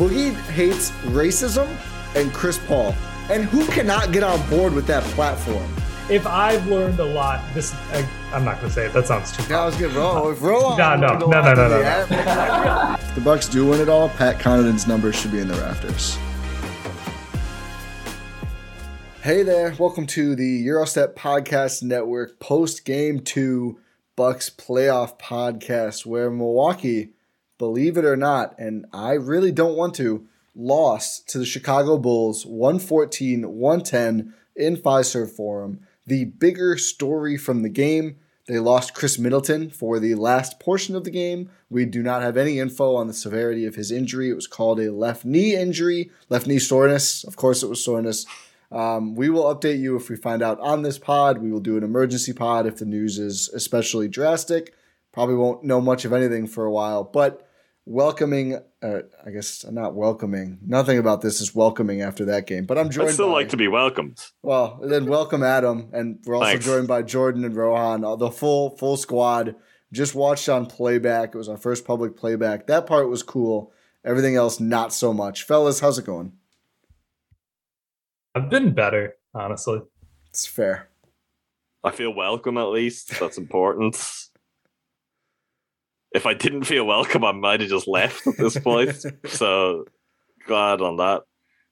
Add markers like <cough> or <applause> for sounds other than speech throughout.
Boogie hates racism and Chris Paul. And who cannot get on board with that platform? If I've learned a lot, this I, I'm not gonna say it. That sounds too. I was good. Roll, if roll on. No, no, no, no, no, no, the If <laughs> the Bucks do win it all, Pat Connaughton's numbers should be in the rafters. Hey there, welcome to the Eurostep Podcast Network post game two Bucks playoff podcast, where Milwaukee, believe it or not, and I really don't want to, lost to the Chicago Bulls 114 110 in Fiserv Forum. The bigger story from the game they lost Khris Middleton for the last portion of the game. We do not have any info on the severity of his injury. It was called a left knee injury, left knee soreness. Of course, it was soreness. Um, we will update you if we find out on this pod. We will do an emergency pod if the news is especially drastic. Probably won't know much of anything for a while, but welcoming, uh, I guess not welcoming. Nothing about this is welcoming after that game, but I'm joined. I'd still by, like to be welcomed. well, then welcome Adam, and we're also Thanks. joined by Jordan and Rohan, uh, the full full squad. Just watched on playback. It was our first public playback. That part was cool. Everything else, not so much. Fellas, how's it going? I've been better, honestly. It's fair. I feel welcome at least. That's important. If I didn't feel welcome, I might have just left at this point. <laughs> so glad on that.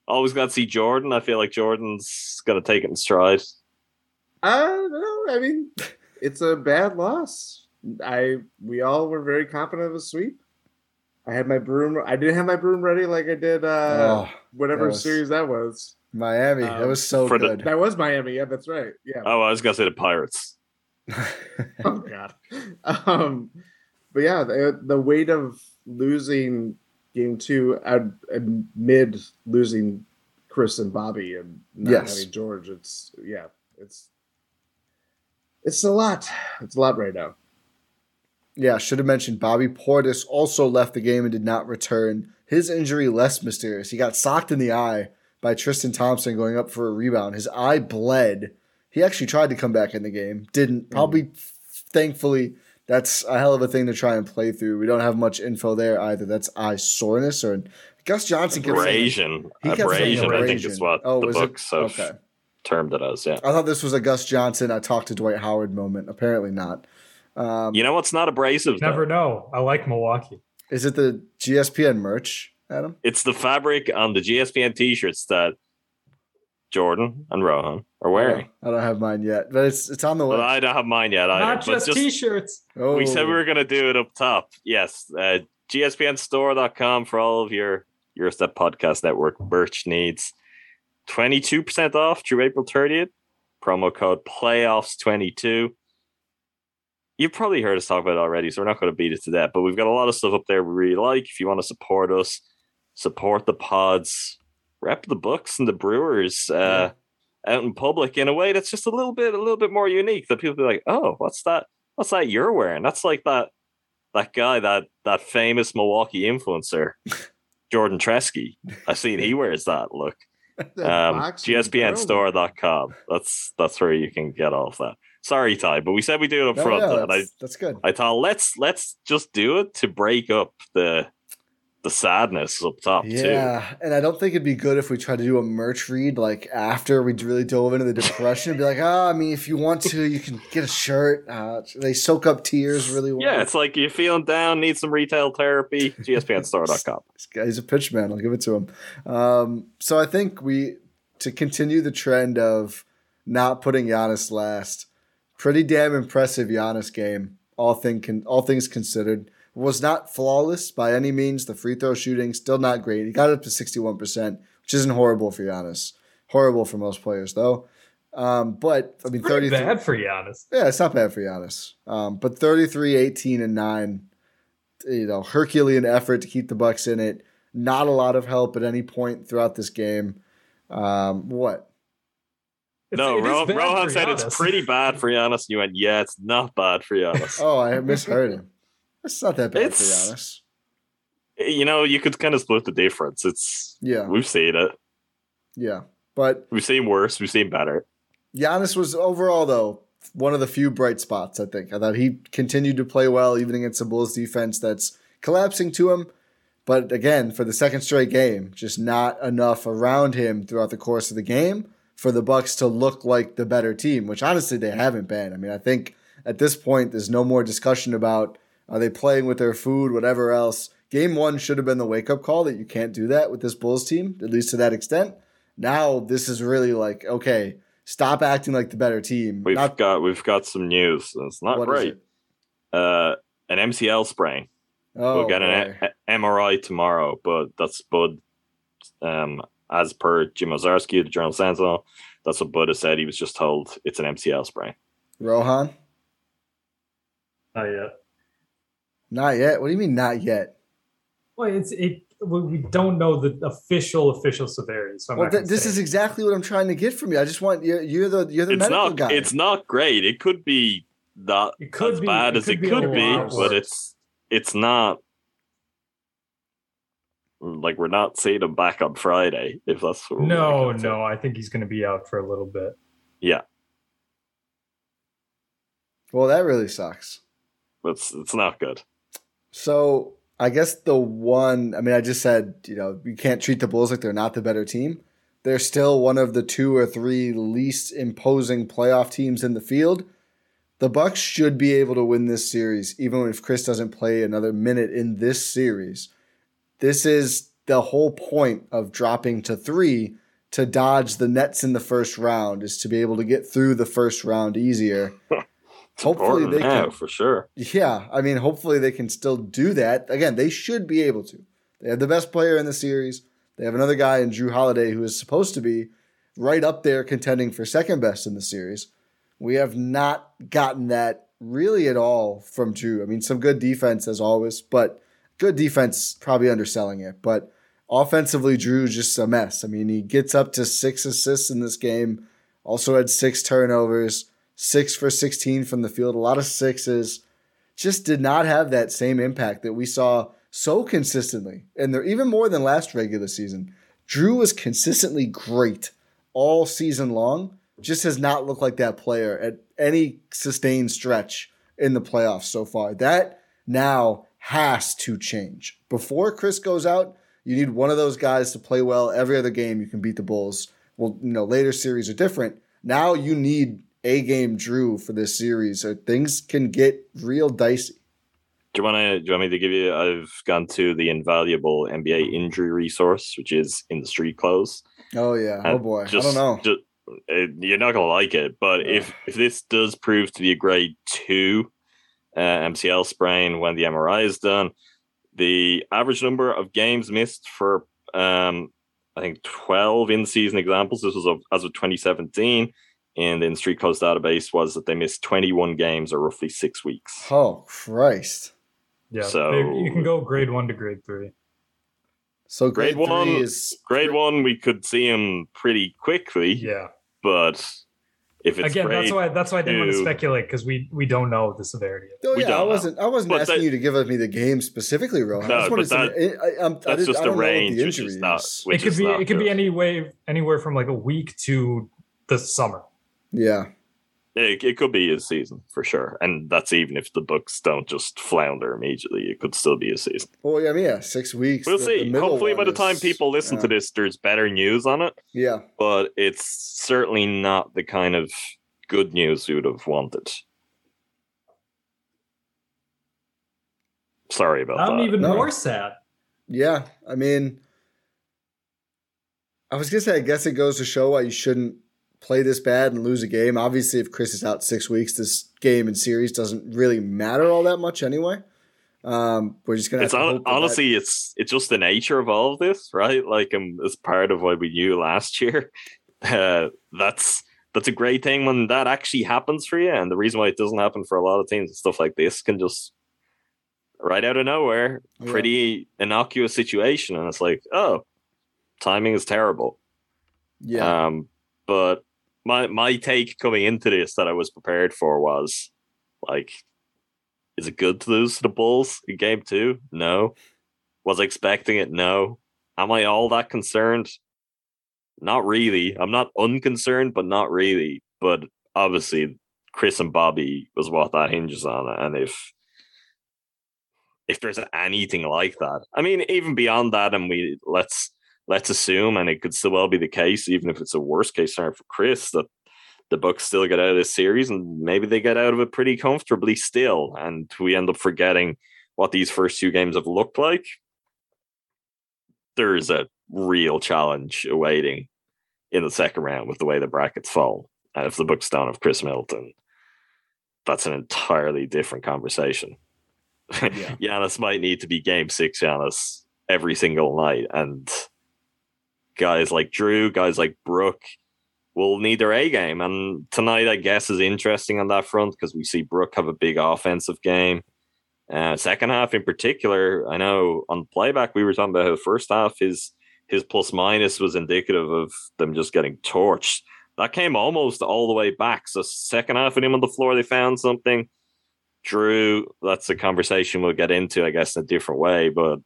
Always glad to see Jordan. I feel like Jordan's gonna take it in stride. I don't know. I mean, it's a bad loss. I we all were very confident of a sweep. I had my broom. I didn't have my broom ready like I did uh, Oh, whatever that was- series that was. Miami, that Um, was so for the- good. That was Miami. Yeah, that's right. Yeah. Oh, I was gonna say the Pirates. <laughs> oh God. Um, but yeah, the, the weight of losing game two amid losing Chris and Bobby and not Yes. having George. It's yeah, it's it's a lot. It's a lot right now. yeah, should have mentioned Bobby Portis also left the game and did not return. His injury less mysterious. He got socked in the eye by Tristan Thompson going up for a rebound. His eye bled. He actually tried to come back in the game, didn't. Mm. Probably, thankfully, that's a hell of a thing to try and play through. We don't have much info there either. That's eye soreness or Gus Johnson kept saying- Abrasion. He kept saying Abrasion, I think is what Oh, the was it? Bucks have Okay. termed it as. Yeah. I thought this was a Gus Johnson. I talked to Dwight Howard moment. Apparently not. Um, You know what's not abrasive? Never though? know. I like Milwaukee. is it the GSPN merch, Adam? It's the fabric on the GSPN t-shirts that Jordan and Rohan are wearing. I don't have mine yet, but it's it's on the way. Well, I don't have mine yet either. Not but just, t-shirts. oh, We said we were going to do it up top. Yes. Uh, GSPNstore.com for all of your your Step Podcast Network merch needs. 22% off through April 30th. Promo code playoffs22. You've probably heard us talk about it already, so we're not going to beat it to that. But we've got a lot of stuff up there we really like. If you want to support us, support the pods, rep the Bucks and the brewers uh, out in public in a way that's just a little bit, a little bit more unique. That people be like, "Oh, what's that? What's that you're wearing?" That's like that that guy, that that famous Milwaukee influencer, <laughs> Jordan Tresky. i've seen he wears that look. <laughs> Um. GSPNstore.com. That's that's where you can get all of that. Sorry, Ty, but we said we do it up No, front, yeah, and I that's, that's good. I thought let's let's just do it to break up the the sadness up top too. Yeah, and I don't think it'd be good if we tried to do a merch read like after we really dove into the depression. and be like, oh, I mean, if you want to, you can get a shirt. Uh, they soak up tears really well. Yeah, it's like you're feeling down, need some retail therapy. GSPNstore.com. This <laughs> guy's a pitch man. I'll give it to him. Um, so I think we to continue the trend of not putting Giannis last. Pretty damn impressive Giannis game. All thing con- all things considered, was not flawless by any means. The free throw shooting still not great. He got up to sixty one percent, which isn't horrible for Giannis. Horrible for most players though. Um, but I mean, Pretty thirty. bad for Giannis. Yeah, it's not bad for Giannis. Um, but 33, 18, and 9, you know, Herculean effort to keep the Bucks in it. Not a lot of help at any point throughout this game. Um, what? It's- no, Ro- Rohan for said it's pretty bad for Giannis. And you went, yeah, it's not bad for <laughs> Giannis. Oh, I misheard him. It's not that bad It's- for Giannis. you know, you could kind of split the difference. It's Yeah, we've seen it. yeah. But We've seen worse. We've seen better. Giannis was overall, though, one of the few bright spots, I think. I thought he continued to play well, even against the Bulls defense that's collapsing to him. But again, for the second straight game, just not enough around him throughout the course of the game for the Bucks to look like the better team, which honestly they haven't been. I mean, I think at this point there's no more discussion about are they playing with their food, whatever else. Game one should have been the wake up call that you can't do that with this Bulls team, at least to that extent. Now this is really like, okay, stop acting like the better team. We've Not- got we've got some news. It's not what is great. it? Uh, an MCL sprain. Oh, we'll get an a- MRI tomorrow, but that's Bud. Um, as per Jim Owczarski, the Journal Sentinel, that's what Bud has said. He was just told it's an MCL sprain. Rohan? Not yet. Not yet. What do you mean not yet? Well, it's it. We we don't know the official official severity. So I'm Well, not th- this say is exactly what I'm trying to get from you. I just want you're, you're the you're the It's medical not. guy. It's not great. It could be not It could as be- bad it as could it could be, lot but it's it's not. Like we're not seeing him back on Friday. If that's what we're no, no. I think he's going to be out for a little bit. Yeah, well, that really sucks. it's it's not good. So I guess the one. I mean, I just said you know you can't treat the Bulls like they're not the better team. They're still one of the two or three least imposing playoff teams in the field. The Bucks should be able to win this series, even if Chris doesn't play another minute in this series. This is the whole point of dropping to three to dodge the Nets in the first round, is to be able to get through the first round easier. <laughs> Hopefully they can- for sure. Yeah, I mean, hopefully they can still do that. Again, they should be able to. They have the best player in the series. They have another guy in Jrue Holiday who is supposed to be right up there contending for second best in the series. We have not gotten that really at all from Drew. I mean, some good defense as always, but good defense probably underselling it. But offensively, Drew's just a mess. I mean, he gets up to six assists in this game, also had six turnovers, six for 16 from the field, a lot of sixes just did not have that same impact that we saw so consistently. And they're even more than last regular season. Drew was consistently great all season long, just has not looked like that player at any sustained stretch in the playoffs so far. That now has to change. Before Chris goes out, you need one of those guys to play well every other game. You can beat the Bulls. Well, you know, later series are different. Now you need a game Drew for this series, or things can get real dicey. Do you want to? Do you want me to give you? I've gone to the invaluable NBA injury resource, which is in the street clothes. Oh yeah. Oh boy. just- I don't know. ju- uh, you're not gonna like it, but Yeah. if if this does prove to be a grade two uh, MCL sprain when the MRI is done, the average number of games missed for um, I think 12 in season examples. This was of, as of 2017, and in Street Clothes database was that they missed 21 games or roughly six weeks. Oh Christ. Yeah, So- you can go grade one to grade three. So grade, Grade one- three is Grade one, we could see him pretty quickly, Yeah. but if it's Again, grade, that's why that's why I didn't want to speculate because we we don't know the severity. of it. Oh yeah, I don't know. wasn't. I wasn't But asking that- you to give me the game specifically, Rohan. No, I just wanted but some- I, I, I'm- that's did- just I a what range, the which is not. Which it could is be not it could be any way anywhere from like a week to the summer. Yeah. It, it could be a season for sure, and that's even if the Bucks don't just flounder immediately. It could still be a season. Well, yeah, I mean, yeah, six weeks. We'll the- see. the Hopefully, by one the time is- people listen yeah. to this, there's better news on it. yeah, But it's certainly not the kind of good news you would have wanted. Sorry about that. I'm even No. more sad. yeah. I mean, I was gonna say, I guess it goes to show why you shouldn't play this bad and lose a game. Obviously, if Chris is out six weeks, this game and series doesn't really matter all that much anyway. Um, we're just gonna. it's to hon- hope that honestly it's it's just the nature of all of this right like um, it's part of what we knew last <laughs> year uh, that's that's a great thing when that actually happens for you and the reason why it doesn't happen for a lot of teams and stuff like this can just right out of nowhere Yeah. pretty innocuous situation and it's like oh timing is terrible yeah, um, but my my take coming into this that I was prepared for was like, is it good to lose to the Bulls in game two? No. Was I expecting it? No. Am I all that concerned? Not really. I'm not unconcerned, but not really. But obviously, Chris and Bobby was what that hinges on. And if if there's anything like that, I mean, even beyond that, and we let's let's assume, and it could still well be the case, even if it's a worst case scenario for Chris, that the Bucks still get out of this series, and maybe they get out of it pretty comfortably still, and we end up forgetting what these first two games have looked like. There's a real challenge awaiting in the second round with the way the brackets fall, and if the Bucks don't have Khris Middleton, that's an entirely different conversation. Yeah. <laughs> Giannis might need to be game six Giannis every single night. And guys like Drew, guys like Brooke will need their A game. And tonight, I guess, is interesting on that front because we see Brooke have a big offensive game. Uh, second half in particular, I know on playback we were talking about how the first half his his plus minus was indicative of them just getting torched. That came almost all the way back. So second half of him on the floor, they found something. Drew, that's a conversation we'll get into, I guess, in a different way. But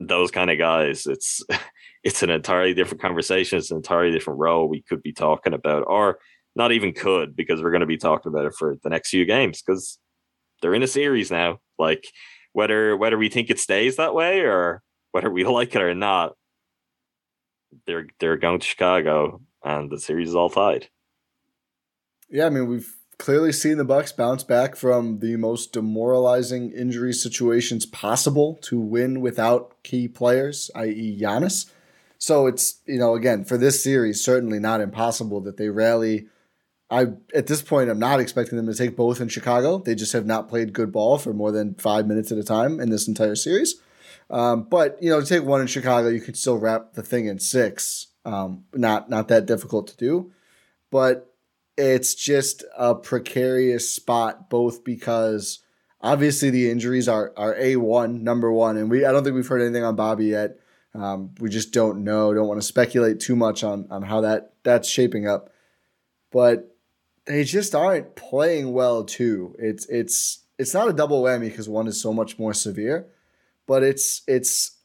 those kind of guys, it's <laughs> it's an entirely different conversation. It's an entirely different role we could be talking about, or not even could, because we're going to be talking about it for the next few games because they're in a series now. Like whether whether we think it stays that way or whether we <laughs> like it or not, they're they're going to Chicago and the series is all tied. yeah. I mean, we've clearly seen the Bucks bounce back from the most demoralizing injury situations possible to win without key players, i.e., Giannis. So it's you know again for this series certainly not impossible that they rally. I at this point I'm not expecting them to take both in Chicago. They just have not played good ball for more than five minutes at a time in this entire series. Um, but you know to take one in Chicago, you could still wrap the thing in six. Um, not not that difficult to do, but it's just a precarious spot both because obviously the injuries are are a one number one, and we I don't think we've heard anything on Bobby yet. Um, we just don't know. Don't want to speculate too much on on how that that's shaping up, but they just aren't playing well too. It's it's it's not a double whammy because one is so much more severe, but it's it's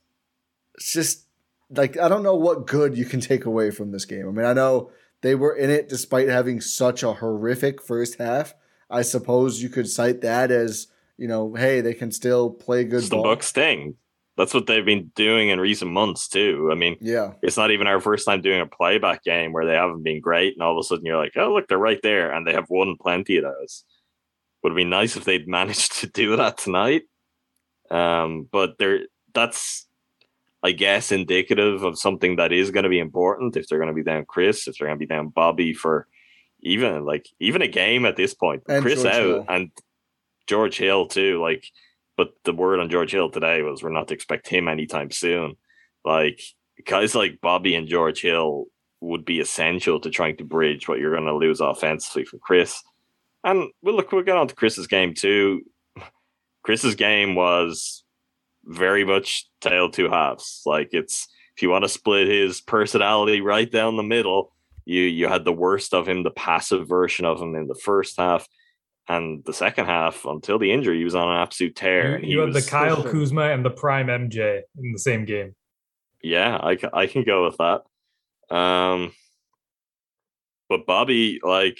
it's just like I don't know what good you can take away from this game. I mean, I know they were in it despite having such a horrific first half. I suppose you could cite that as you know, hey, they can still play good It's the ball. Bucks thing. That's what they've been doing in recent months too. I mean, Yeah, it's not even our first time doing a playback game where they haven't been great, and all of a sudden you're like, oh look, they're right there, and they have won plenty of those. Would have been nice if they'd <laughs> managed to do that tonight. Um, but they're that's I guess indicative of something that is going to be important if they're going to be down Chris, if they're going to be down Bobby for even like even a game at this point. And Chris George out Hill. and George Hill too. Like, but the word on George Hill today was we're not to expect him anytime soon. Like guys like Bobby and George Hill would be essential to trying to bridge what you're going to lose offensively from Chris. And we'll look, we'll get on to Chris's game too. Chris's game was very much tale two halves. Like it's if you want to split his personality right down the middle, you you had the worst of him, the passive version of him in the first half, and the second half until the injury, he was on an absolute tear. You, you he had the was, Kyle Kuzma and the prime MJ in the same game. yeah, I I can go with that. Um, but Bobby, like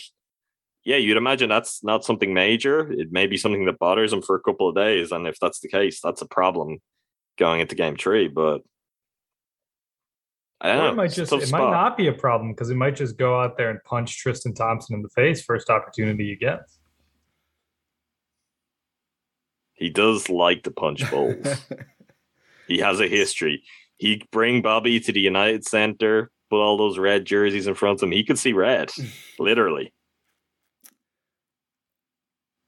yeah, you'd imagine that's not something major. It may be something that bothers him for a couple of days, and if that's the case, that's a problem going into game three. But I don't know. it might just it spot. might not be a problem because he might just go out there and punch Tristan Thompson in the face first opportunity he gets. He does like to punch bulls. <laughs> he has a history. He'd bring Bobby to the United Center, put all those red jerseys in front of him. He could see red, literally.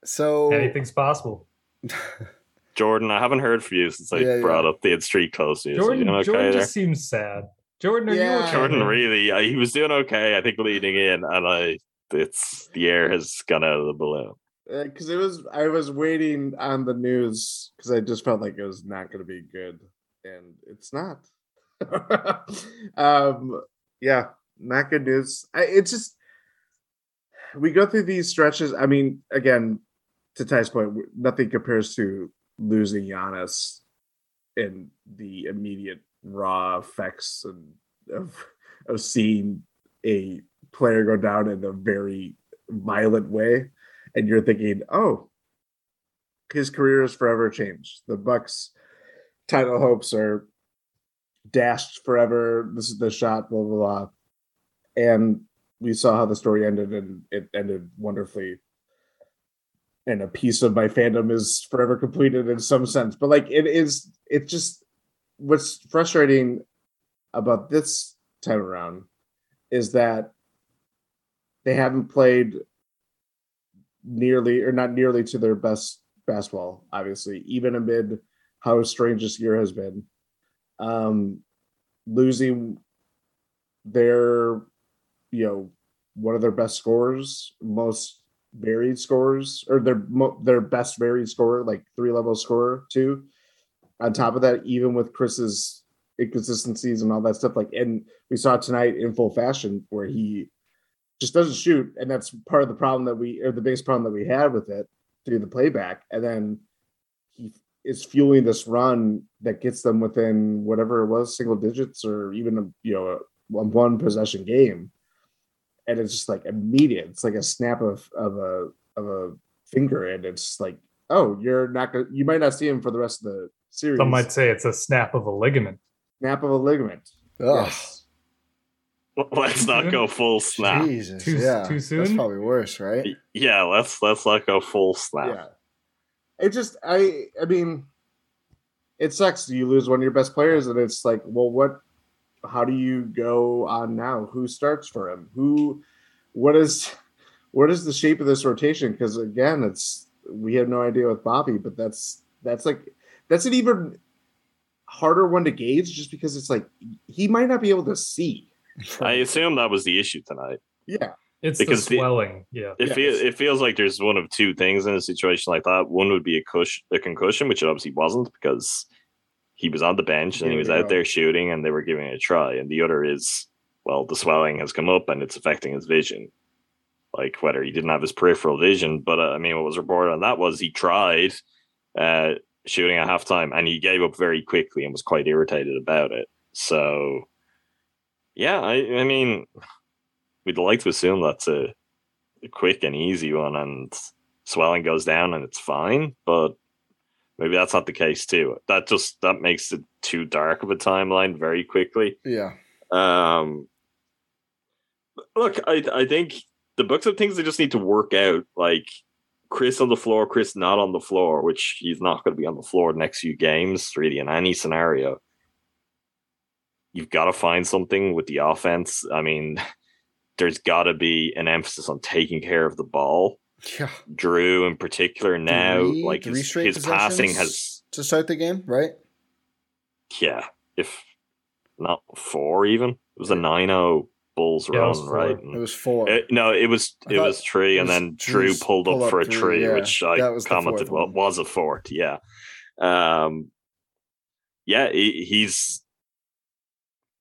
So Anything's possible. <laughs> Jordan, I haven't heard from you since I Yeah, yeah. brought up the street close to you. Jordan, you doing okay Jordan there? just seems sad. Jordan, are Yeah. you okay? Jordan really, uh, he was doing okay. I think leading in, and I, it's the air has gone out of the balloon. because Uh, it was I was waiting on the news because I just felt like it was not going to be good, and it's not. <laughs> um, yeah, not good news. I, it's just we go through these stretches. I mean, again, to Ty's point, nothing compares to losing Giannis and the immediate raw effects and of of seeing a player go down in a very violent way and you're thinking, oh, his career is forever changed. The Bucks title hopes are dashed forever. This is the shot, blah blah blah. And we saw how the story ended, and it ended wonderfully. And a piece of my fandom is forever completed in some sense. But like it is, it just what's frustrating about this time around is that they haven't played nearly or not nearly to their best basketball, obviously, even amid how strange this year has been. Um, losing their, you know, one of their best scorers, most varied scores or their their best varied scorer, like three level scorer too. On top of that, even with Chris's inconsistencies and all that stuff, like, and we saw tonight in full fashion where he just doesn't shoot, and that's part of the problem that we, or the biggest problem that we had with it through the playback, and then he is fueling this run that gets them within whatever it was, single digits, or even a you know a one one possession game, and it's just like immediate. It's like a snap of of a of a finger, and it's like, oh, you're not gonna, you might not see him for the rest of the series. Some might say it's a snap of a ligament. snap of a ligament. Ugh, Yes. Let's not go mm-hmm. full snap. Jesus, Too- yeah, too That's probably worse, right? Yeah, let's let's not go full snap. Yeah. It just I I mean it sucks. You lose one of your best players and it's like, well what how do you go on now? Who starts for him? Who what is what is the shape of this rotation? Because again, it's we have no idea with Bobby, but that's that's like that's an even harder one to gauge just because it's like he might not be able to see. I assume that was the issue tonight. Yeah. It's Because the the- swelling. yeah. It, Yes. feel, it feels like there's one of two things in a situation like that. One would be a, cush, a concussion, which it obviously wasn't because he was on the bench and he was out there shooting and they were giving it a try. And the other is, well, the swelling has come up and it's affecting his vision. Like whether he didn't have his peripheral vision, but uh, I mean, what was reported on that was he tried uh, shooting at halftime and he gave up very quickly and was quite irritated about it. So, yeah, I, I mean, we'd like to assume that's a, a quick and easy one and swelling goes down and it's fine, but maybe that's not the case too. That just that makes it too dark of a timeline very quickly. Yeah, Um, look, I I think the Bucks have things they just need to work out, like Chris on the floor, Chris not on the floor, which he's not going to be on the floor the next few games, really in any scenario. You've got to find something with the offense. I mean, <laughs> there's got to be an emphasis on taking care of the ball. Yeah. Drew, in particular, now Three- like three his, his passing has to start the game, right? yeah, if not four, even it was a 9-0 Bulls Yeah, run, four. right? It was four. Uh, no, it was I it was three, it and then Drew pulled pull up up for a three, tree, yeah. which I was commented well one. was a fourth. Yeah, um, yeah, he, he's.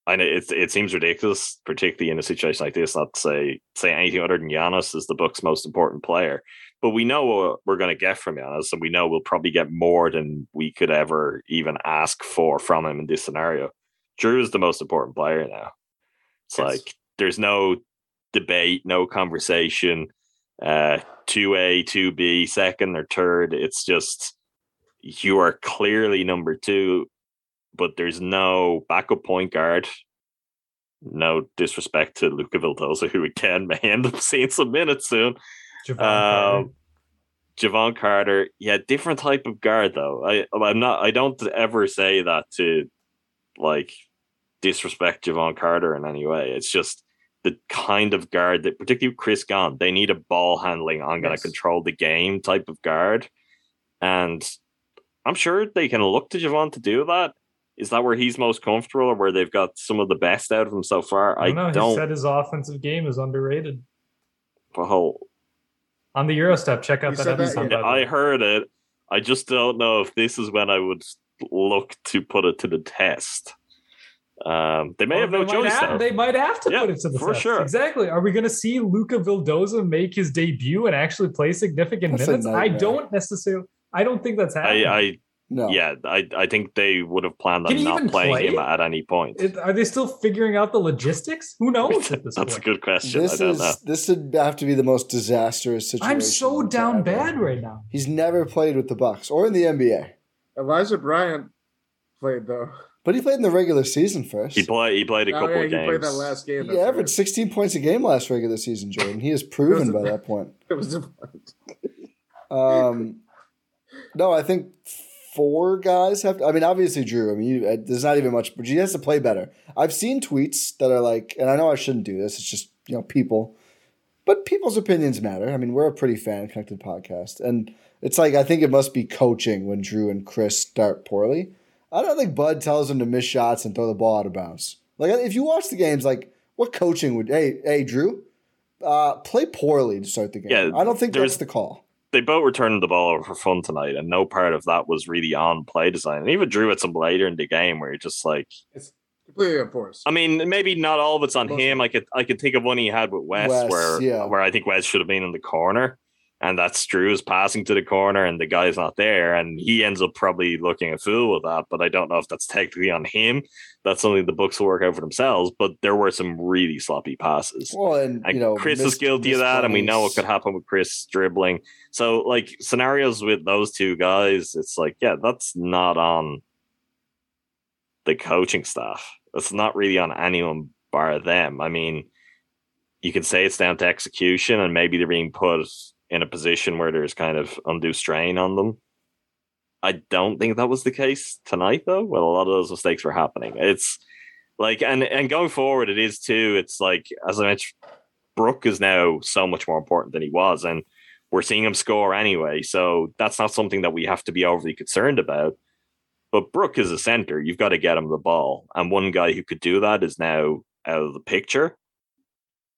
I know it. It seems ridiculous, particularly in a situation like this, not to say say anything other than Giannis is the Bucks' most important player. But we know what we're going to get from Giannis, and we know we'll probably get more than we could ever even ask for from him in this scenario. Drew is the most important player now. It's Yes. like there's no debate, no conversation. uh, 2A, 2B, second or third. It's just you are clearly number two, but there's no backup point guard. No disrespect to Luca Vildoza, who again may end up seeing some minutes soon. Jevon Carter. Um, Jevon Carter, yeah, different type of guard though. I I'm not. I don't ever say that to like disrespect Jevon Carter in any way. It's just the kind of guard that, particularly with Chris Gone, they need a ball handling. I'm going to Yes. control the game type of guard, and I'm sure they can look to Jevon to do that. Is that where he's most comfortable, or where they've got some of the best out of him so far? I don't know. I He don't. said his offensive game is underrated. well, On the Eurostep, check out He that said that, yeah. I heard it. I just don't know if this is when I would look to put it to the test. Um, they may Well, have no choice have- They might have to Yeah, put it to the test. for test. sure. Exactly. Are we going to see Luca Vildoza make his debut and actually play significant That's minutes? I don't necessarily. I don't think that's happening. I, I No. yeah, I, I think they would have planned on not playing play? him at any point. It- are they still figuring out the logistics? Who knows at this That's a good question. I This don't is know. this would have to be the most disastrous situation. I'm so down ever- bad right now. He's never played with the Bucks or in the NBA, Elijah Bryant played though. but he played in the regular season first. He played. He played a Oh, couple yeah, of he played that last game. He that's right. averaged 16 points a game last regular season, Jordan. He is <laughs> proven by that point. <laughs> It was Um, no, I think four guys have. I mean, obviously Drew. I mean, you, uh, there's not even much, but he has to play better. I've seen tweets that are like, and I know I shouldn't do this. It's just you know people, but people's opinions matter. I mean, we're a pretty fan connected podcast, and it's like I think it must be coaching when Drew and Chris start poorly. I don't think Bud tells them to miss shots and throw the ball out of bounds. Like if you watch the games, like what coaching would? Hey, hey, Drew, uh, play poorly to start the game. Yeah, I don't think that's the call. They both returned the ball over for fun tonight, and no part of that was really on play design. And even Drew at some later in the game where you're just like, it's completely enforced. I mean, maybe not all of it's on Most him. I could I could think of one he had with West, West, where yeah. where I think West should have been in the corner, and that's Drew's passing to the corner, and the guy's not there, and he ends up probably looking a fool with that. But I don't know if that's technically on him. That's something the Bucks will work out for themselves. But there were some really sloppy passes. Well, and And you know, Chris is guilty of missed that, and we know what could happen with Chris dribbling. So, like scenarios with those two guys, it's like, yeah, that's not on the coaching staff. It's not really on anyone bar them. I mean, you can say it's down to execution, and maybe they're being put in a position where there's kind of undue strain on them. I don't think that was the case tonight, though. Well, a lot of those mistakes were happening. It's like, and and going forward, it is too. It's like, as I mentioned, Brooke is now so much more important than he was, and we're seeing him score anyway. So that's not something that we have to be overly concerned about. But Brooke is a center. You've got to get him the ball, and one guy who could do that is now out of the picture.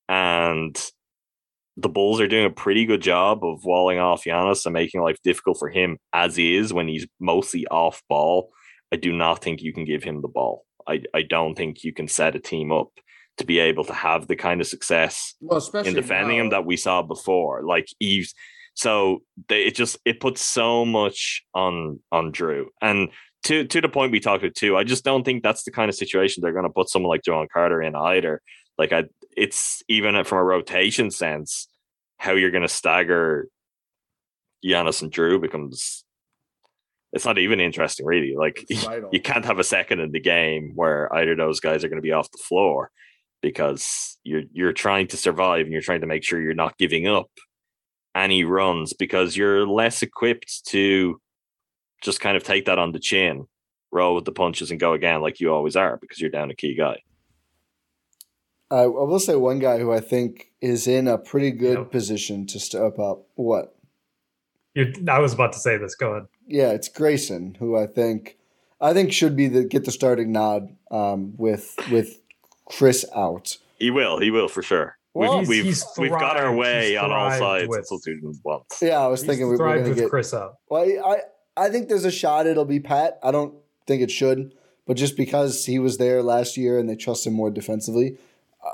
And the Bulls are doing a pretty good job of walling off Giannis and making life difficult for him as he is when he's mostly off ball. I do not think you can give him the ball. I, I don't think you can set a team up to be able to have the kind of success well, in defending him that we saw before. Like Eves, so they, it just it puts so much on on Drew, and to to the point we talked about too. I just don't think that's the kind of situation they're going to put someone like John Carter in either. Like I, it's even from a rotation sense, how you're going to stagger Giannis and Drew becomes. It's not even interesting, really. Like <laughs> you can't have a second in the game where either of those guys are going to be off the floor because you're you're trying to survive and you're trying to make sure you're not giving up any runs because you're less equipped to just kind of take that on the chin, roll with the punches and go again like you always are because you're down a key guy. I, I will say one guy who I think is in a pretty good Yep. position to step up. What? You, I was about to say this. Go ahead. Yeah, it's Grayson, who I think I think should be the get the starting nod um, with with Chris out. He will, he will for sure. Well, we've he's- we've, he's we've got our way he's on all sides with- until. Yeah, I was He's thinking we were thrived going to get. Chris out. Well, I I think there's a shot it'll be Pat. I don't think it should, but just because he was there last year and they trust him more defensively,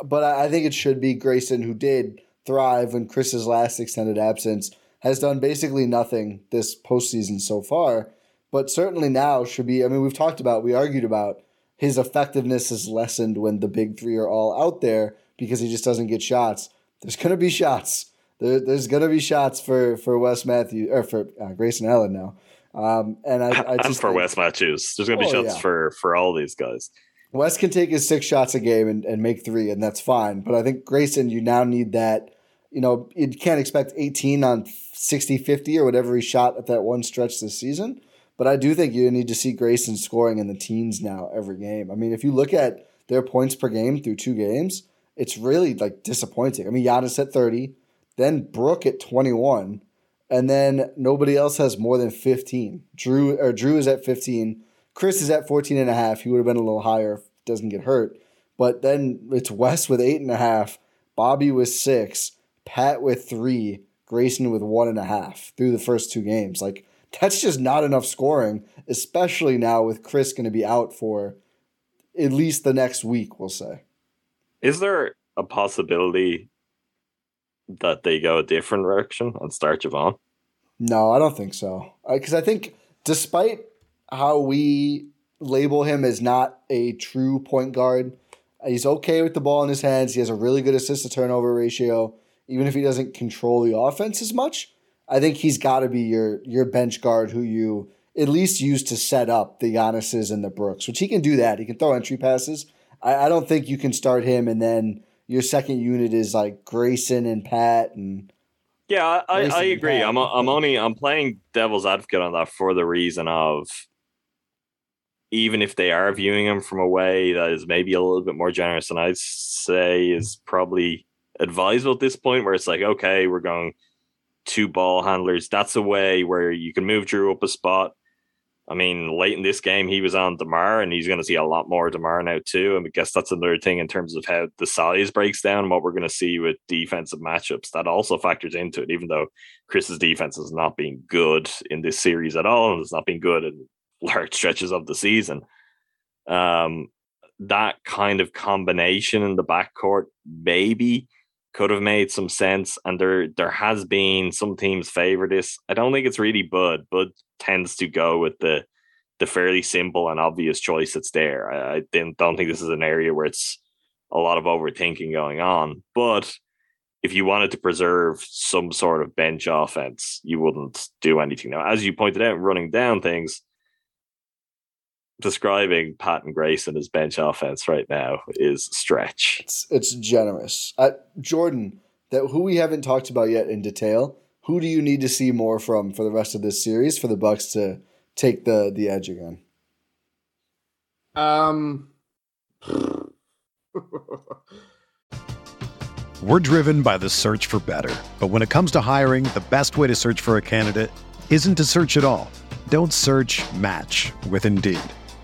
but I, think it should be Grayson who did thrive when Chris's last extended absence has done basically nothing this postseason so far, but certainly now should be. I mean, we've talked about, we argued about his effectiveness is lessened when the big three are all out there because he just doesn't get shots. There's going to be shots. There, there's gonna be shots for for Wes Matthews or for uh, Grayson Allen now. Um, and I, I <laughs> just for think- Wes Matthews, there's going to be Oh, shots yeah. for for all these guys. Wes can take his six shots a game and, and make three, and that's fine. But I think Grayson, you now need that. You know, you can't expect 18 on 60 50 or whatever he shot at that one stretch this season. But I do think you need to see Grayson scoring in the teens now every game. I mean, if you look at their points per game through two games, it's really like disappointing. I mean, Giannis at 30, then Brooke at 21, and then nobody else has more than 15. Drew or Drew is at 15. Chris is at 14 and a half. He would have been a little higher if he doesn't get hurt. But then it's Wes with eight and a half, Bobby with six, Pat with three, Grayson with one and a half through the first two games. Like that's just not enough scoring, especially now with Chris going to be out for at least the next week, we'll say. Is there a possibility that they go a different direction and start Jevon? No, I don't think so. Because I think despite how we label him as not a true point guard, he's okay with the ball in his hands. He has a really good assist to turnover ratio, even if he doesn't control the offense as much. I think he's got to be your your bench guard who you at least use to set up the Giannis's and the Brooks, which he can do that. He can throw entry passes. I, I don't think you can start him and then your second unit is like Grayson and Pat and Yeah, I, I, I agree. I'm I'm only I'm playing devil's advocate on that for the reason of even if they are viewing him from a way that is maybe a little bit more generous than I'd say is probably advisable at this point, where it's like, okay, we're going two ball handlers. That's a way where you can move Drew up a spot. I mean, late in this game, he was on Demar, and he's going to see a lot more Demar now too. And I guess that's another thing in terms of how the size breaks down, what we're going to see with defensive matchups. That also factors into it, even though Chris's defense has not been good in this series at all, and it's not been good in large stretches of the season. Um, that kind of combination in the backcourt maybe could have made some sense. And there there has been some teams favor this. I don't think it's really Bud. Bud tends to go with the the fairly simple and obvious choice that's there. I, I don't think this is an area where it's a lot of overthinking going on. But if you wanted to preserve some sort of bench offense, you wouldn't do anything. Now, as you pointed out, running down things, describing Pat and Grayson as bench offense right now is stretch. It's it's generous. Uh, Jordan, that who we haven't talked about yet in detail. Who do you need to see more from for the rest of this series for the Bucks to take the the edge again? Um, <laughs> We're driven by the search for better. But when it comes to hiring, the best way to search for a candidate isn't to search at all. Don't search match with Indeed.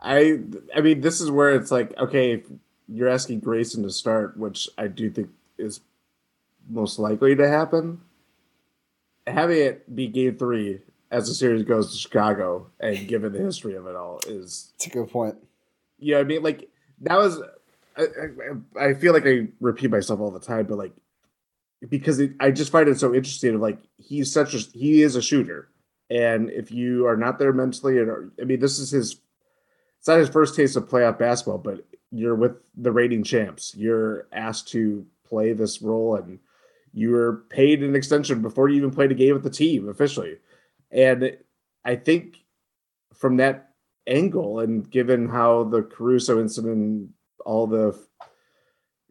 I I mean, this is where it's like, okay, if you're asking Grayson to start, which I do think is most likely to happen. Having it be game three as the series goes to Chicago, and given the history of it all, is It's a good point. you know, I mean, like that was. I, I, I feel like I repeat myself all the time, but like because it, I just find it so interesting. Of like he's such a he is a shooter, and if you are not there mentally, and I mean this is his it's not his first taste of playoff basketball, but you're with the reigning champs. You're asked to play this role, and you were paid an extension before you even played a game with the team officially. And I think from that angle, and given how the Caruso incident, all the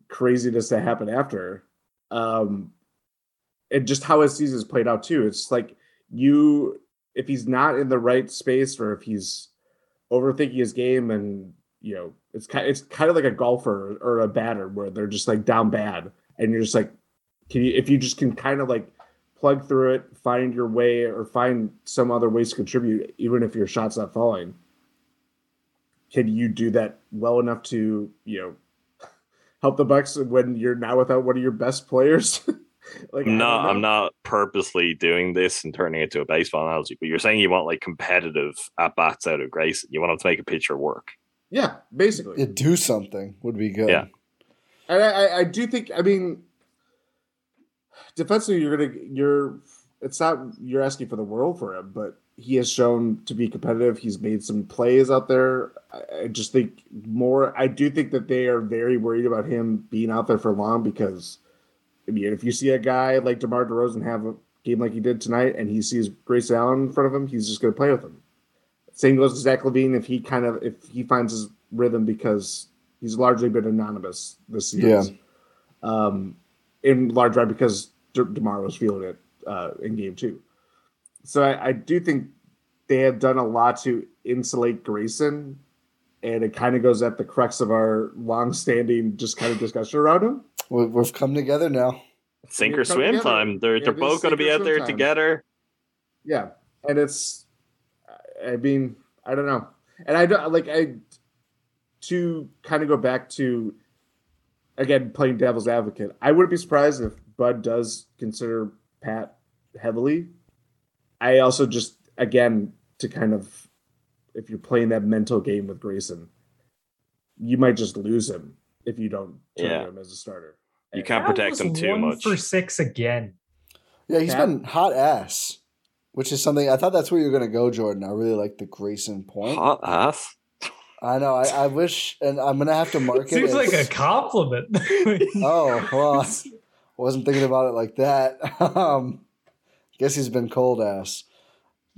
craziness that happened after, um, and just how his season's played out too, it's like you, if he's not in the right space or if he's overthinking his game and you know it's kind it's kind of like a golfer or a batter where they're just like down bad and you're just like can you if you just can kind of like plug through it find your way or find some other ways to contribute even if your shot's not falling can you do that well enough to you know <laughs> help the bucks when you're now without one of your best players <laughs> like no i'm not purposely doing this and turning it to a baseball analogy but you're saying you want like competitive at bats out of grace you want him to make a pitcher work yeah basically Yeah, do something would be good. Yeah. and I, I, I do think I mean defensively you're gonna you're it's not you're asking for the world for him, but he has shown to be competitive. He's made some plays out there. I, I just think more I do think that they are very worried about him being out there for long because I mean if you see a guy like DeMar DeRozan have a game like he did tonight and he sees Grace Allen in front of him, he's just gonna play with him. Same goes to Zach LaVine if he kind of if he finds his rhythm because he's largely been anonymous this series. Um, in large part because De- Demar was feeling it uh, in game two. So I, I do think they have done a lot to insulate Grayson, and it kind of goes at the crux of our long-standing just kind of discussion around him. We- We've come together now. sink or swim together. time they're, Yeah, they're both going to be out there time. together Yeah, and it's, I mean, I don't know, and I don't like I to kind of go back to again playing devil's advocate. I wouldn't be surprised if Bud does consider Pat heavily. I also just again to kind of if you're playing that mental game with Grayson, you might just lose him if you don't turn Yeah. him as a starter. you can't That protect was them too one much For six again. Yeah, he's Yeah. been hot ass, which is something I thought that's where you're going to go, Jordan. I really like the Grayson point. hot ass I know. I, I wish, and I'm going to have to mark it. Seems like a compliment. <laughs> Oh well, I wasn't thinking about it like that. <laughs> Um, guess he's been cold ass,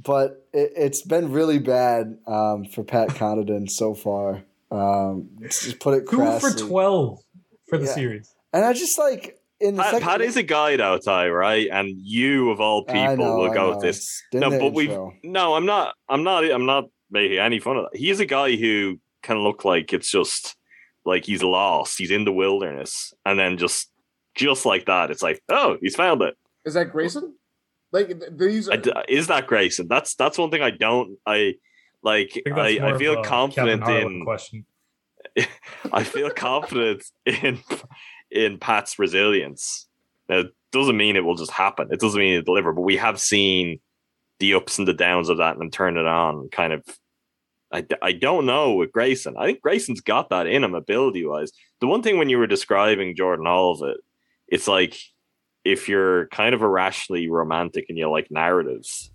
but it, it's been really bad um, for Pat <laughs> Connaughton so far. Um, just put it Two for twelve for the Yeah. series. and I just like in the Pat, second. Pat is a guy though ty right and you of all people know, will I go know. with this It's in no but we've no i'm not i'm not i'm not making any fun of that he's a guy who can look like it's just like he's lost he's in the wilderness and then just just like that it's like oh he's found it Is that Grayson? Like th- these I d- is that grayson that's that's one thing i don't i like I, i, I feel confident in question. <laughs> I feel confident in in Pat's resilience. Now, it doesn't mean it will just happen. It doesn't mean it deliver, but we have seen the ups and the downs of that and turn it on. Kind of, I, I don't know with Grayson. I think Grayson's got that in him ability wise. The one thing when you were describing Jordan, all of it, it's like if you're kind of irrationally romantic and you like narratives,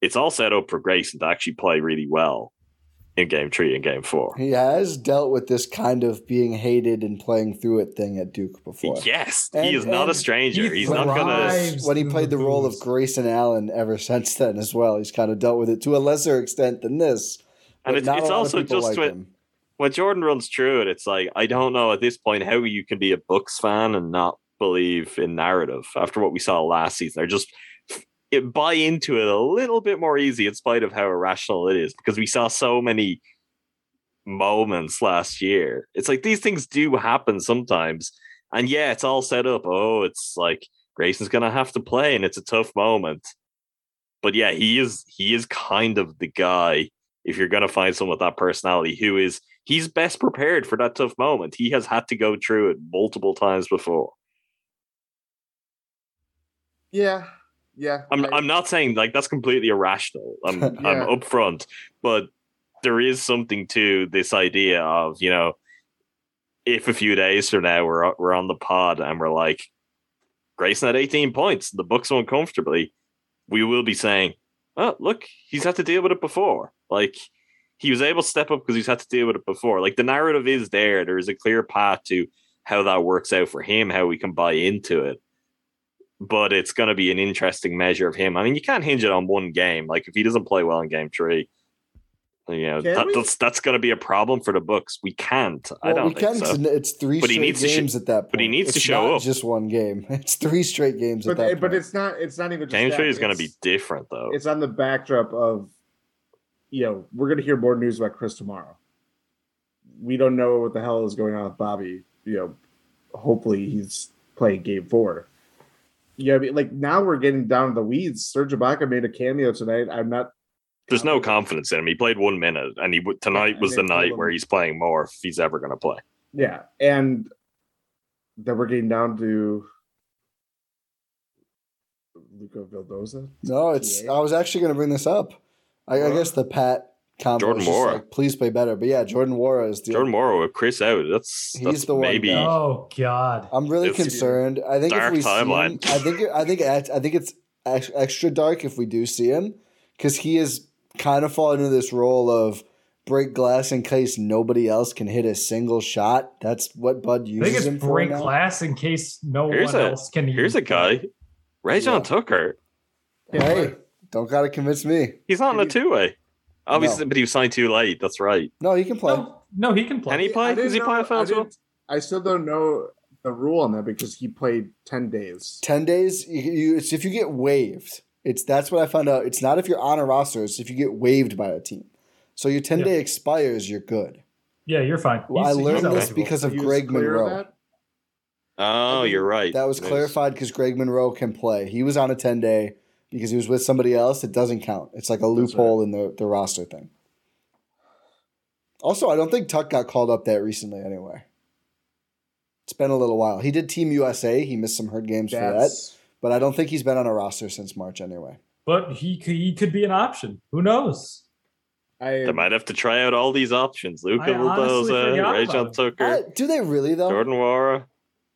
it's all set up for Grayson to actually play really well in game three and game four. He has dealt with this kind of being hated and playing through it thing at Duke before. Yes, And- he is not a stranger. he He's not gonna. when he played the the role of booze. Grayson Allen ever since then as well. He's kind of dealt with it to a lesser extent than this. And it's, not a it's also people just like when, him. when Jordan runs through it, it's like I don't know at this point how you can be a Bucks fan and not believe in narrative after what we saw last season. Or just it, buy into it a little bit more easy in spite of how irrational it is because we saw so many moments last year. It's like these things do happen sometimes. And yeah, it's all set up. Oh, it's like Grayson's gonna have to play and it's a tough moment. But yeah, he is he is kind of the guy if you're gonna find someone with that personality who is he's best prepared for that tough moment. He has had to go through it multiple times before. Yeah, yeah. I'm I- I'm not saying like that's completely irrational. I'm <laughs> I'm upfront, but there is something to this idea of you know, if a few days from now we're we're on the pod and we're like, Grayson had 18 points, the Bucks won comfortably, we will be saying, "Oh, look, he's had to deal with it before." Like he was able to step up because he's had to deal with it before. Like the narrative is there. There is a clear path to how that works out for him, how we can buy into it. But it's going to be an interesting measure of him. I mean, you can't hinge it on one game. Like if he doesn't play well in game three, you know that, that's that's going to be a problem for the books. We can't. I don't we think can. so. 'cause It's three But he straight needs to sh- games at that point. but he needs to show not up. Just one game. <laughs> It's three straight games at But that but point. it's not it's not even just Game that. three is going to be different though. It's on the backdrop of, you know, we're going to hear more news about Khris tomorrow. We don't know what the hell is going on with Bobby. You know, hopefully he's playing game four. Yeah, I mean, like now we're getting down to the weeds. Serge Ibaka made a cameo tonight. I'm not. There's no confidence in him. He played one minute, and he w- tonight and was the night him- where he's playing more if he's ever going to play. Yeah, and then we're getting down to Luca Vildoza. no, it's. TA. I was actually going to bring this up. I, I guess the Pat combo Jordan is just Nwora. like, please play better. But yeah, Jordan Nwora is the. Jordan Nwora with Khris out. That's He's that's the one maybe guy. Oh God. I'm really It's- concerned. I think if Dark we see him. I think I think I think it's extra dark if we do see him because he is kind of fallen into this role of break glass in case nobody else can hit a single shot. That's what Bud I uses think it's for break now. glass in case no Here's one a- else can. here's a guy, it. Rayjon Yeah. Tucker. Hey, don't gotta convince me. He's not in a two way. Obviously, No. but he was signed too late. That's right. No, he can play. No, no, he can play. Can he play? I Does he know- play I NFL as well? I still don't know the rule on that because he played ten days. Ten days. You, you, it's if you get waived. It's that's what I found out. It's not if you're on a roster. It's if you get waived by a team. So your ten Yeah. day expires, you're good. Yeah, you're fine. Well, I He's- he's learned this eligible. because of He Greg clear of Monroe. Oh, you're right. That was There's- clarified because Greg Monroe can play. He was on a 10 day because he was with somebody else. It doesn't count. It's like a That's loophole in the, the roster thing. Also, I don't think Tuck got called up that recently anyway. It's been a little while. He did Team USA. He missed some hurt games for that, but I don't think he's been on a roster since March anyway. But he could- he could be an option. Who knows? I They might have to try out all these options. Luca I honestly Vildoza, Rayjon Tucker, Uh, do they really though? Jordan Nwora.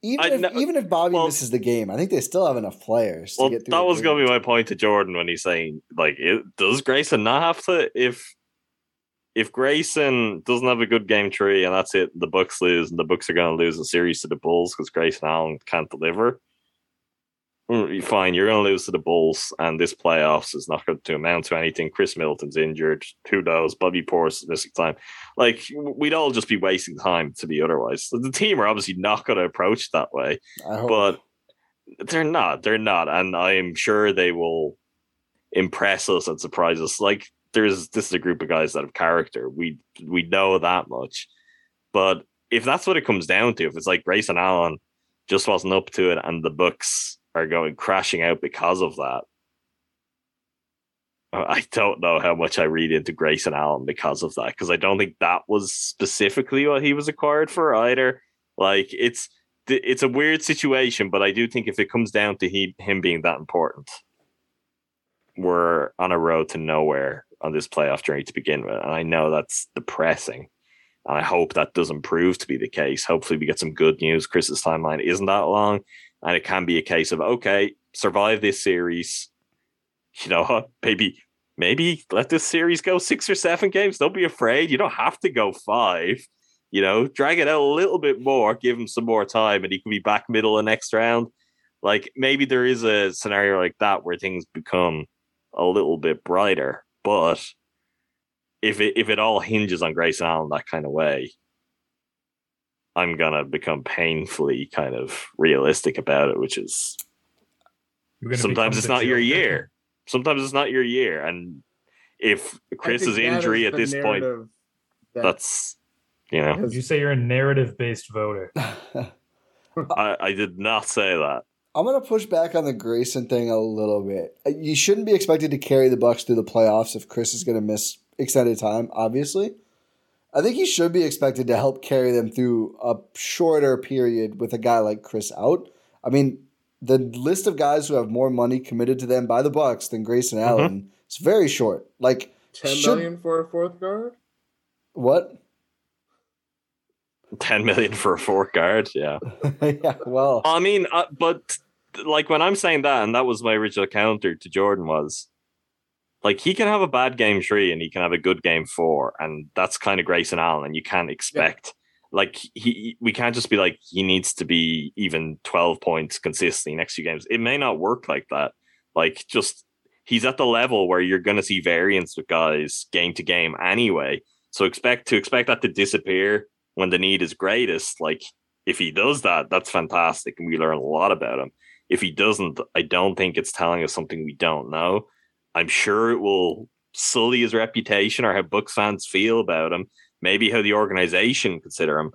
Even I if know- even if Bobby well- misses the game, I think they still have enough players to Well, get through. that was going to be my point to Jordan when he's saying, like, it, does Grayson not have to? If if Grayson doesn't have a good game three and that's it, the Bucks lose and the Bucks are going to lose the series to the Bulls because Grayson Allen can't deliver. Mm, Fine, you're going to lose to the Bulls, and this playoffs is not going to amount to anything. Khris Middleton's injured. Who knows? Bobby Portis is missing time. Like we'd all just be wasting time to be otherwise. The team are obviously not going to approach that way but they're not. They're not, and I'm sure they will impress us and surprise us. Like there's this is a group of guys that have character. We we know that much, but if that's what it comes down to, if it's like Grayson Allen just wasn't up to it, and the Bucks are going crashing out because of that. Uh, I don't know how much I read into Grayson Allen because of that, because I don't think that was specifically what he was acquired for either. Like it's it's a weird situation, but I do think if it comes down to he, him being that important, we're on a road to nowhere on this playoff journey to begin with. And I know that's depressing. And I hope that doesn't prove to be the case. Hopefully, we get some good news. Khris's timeline isn't that long, and it can be a case of okay, survive this series. You know? <laughs> Maybe, maybe let this series go six or seven games. Don't be afraid. You don't have to go five you know, drag it out a little bit more, give him some more time, and he could be back middle of next round. Like maybe there is a scenario like that where things become a little bit brighter, but if it if it all hinges on Grayson Allen that kind of way, I'm gonna become painfully kind of realistic about it, which is sometimes it's not your Joker. year. Sometimes it's not your year, and if I Khris's think injury is at this point, that that's you know, has- You say you're a narrative based voter. <laughs> I, I did not say that. I'm gonna push back on the Grayson thing a little bit. Uh, You shouldn't be expected to carry the Bucks through the playoffs if Khris is gonna miss extended time. Obviously, I think he should be expected to help carry them through a shorter period with a guy like Khris out. I mean, the list of guys who have more money committed to them by the Bucks than Grayson Allen is very short. Like ten should- million for a fourth guard. what? 10 million for a fourth guard. Yeah. <laughs> yeah, well, I mean, uh, but like when I'm saying that, and that was my original counter to Jordan was like he can have a bad game three and he can have a good game four, and that's kind of Grayson Allen, and you can't expect like he we can't just be like he needs to be even 12 points consistently next few games. It may not work like that. Like just he's at the level where you're gonna see variance with guys game to game anyway. So expect to expect that to disappear when the need is greatest. Like if he does that, that's fantastic, and we learn a lot about him. If he doesn't, I don't think it's telling us something we don't know. I'm sure it will sully his reputation or how Bucks fans feel about him, maybe how the organization consider him,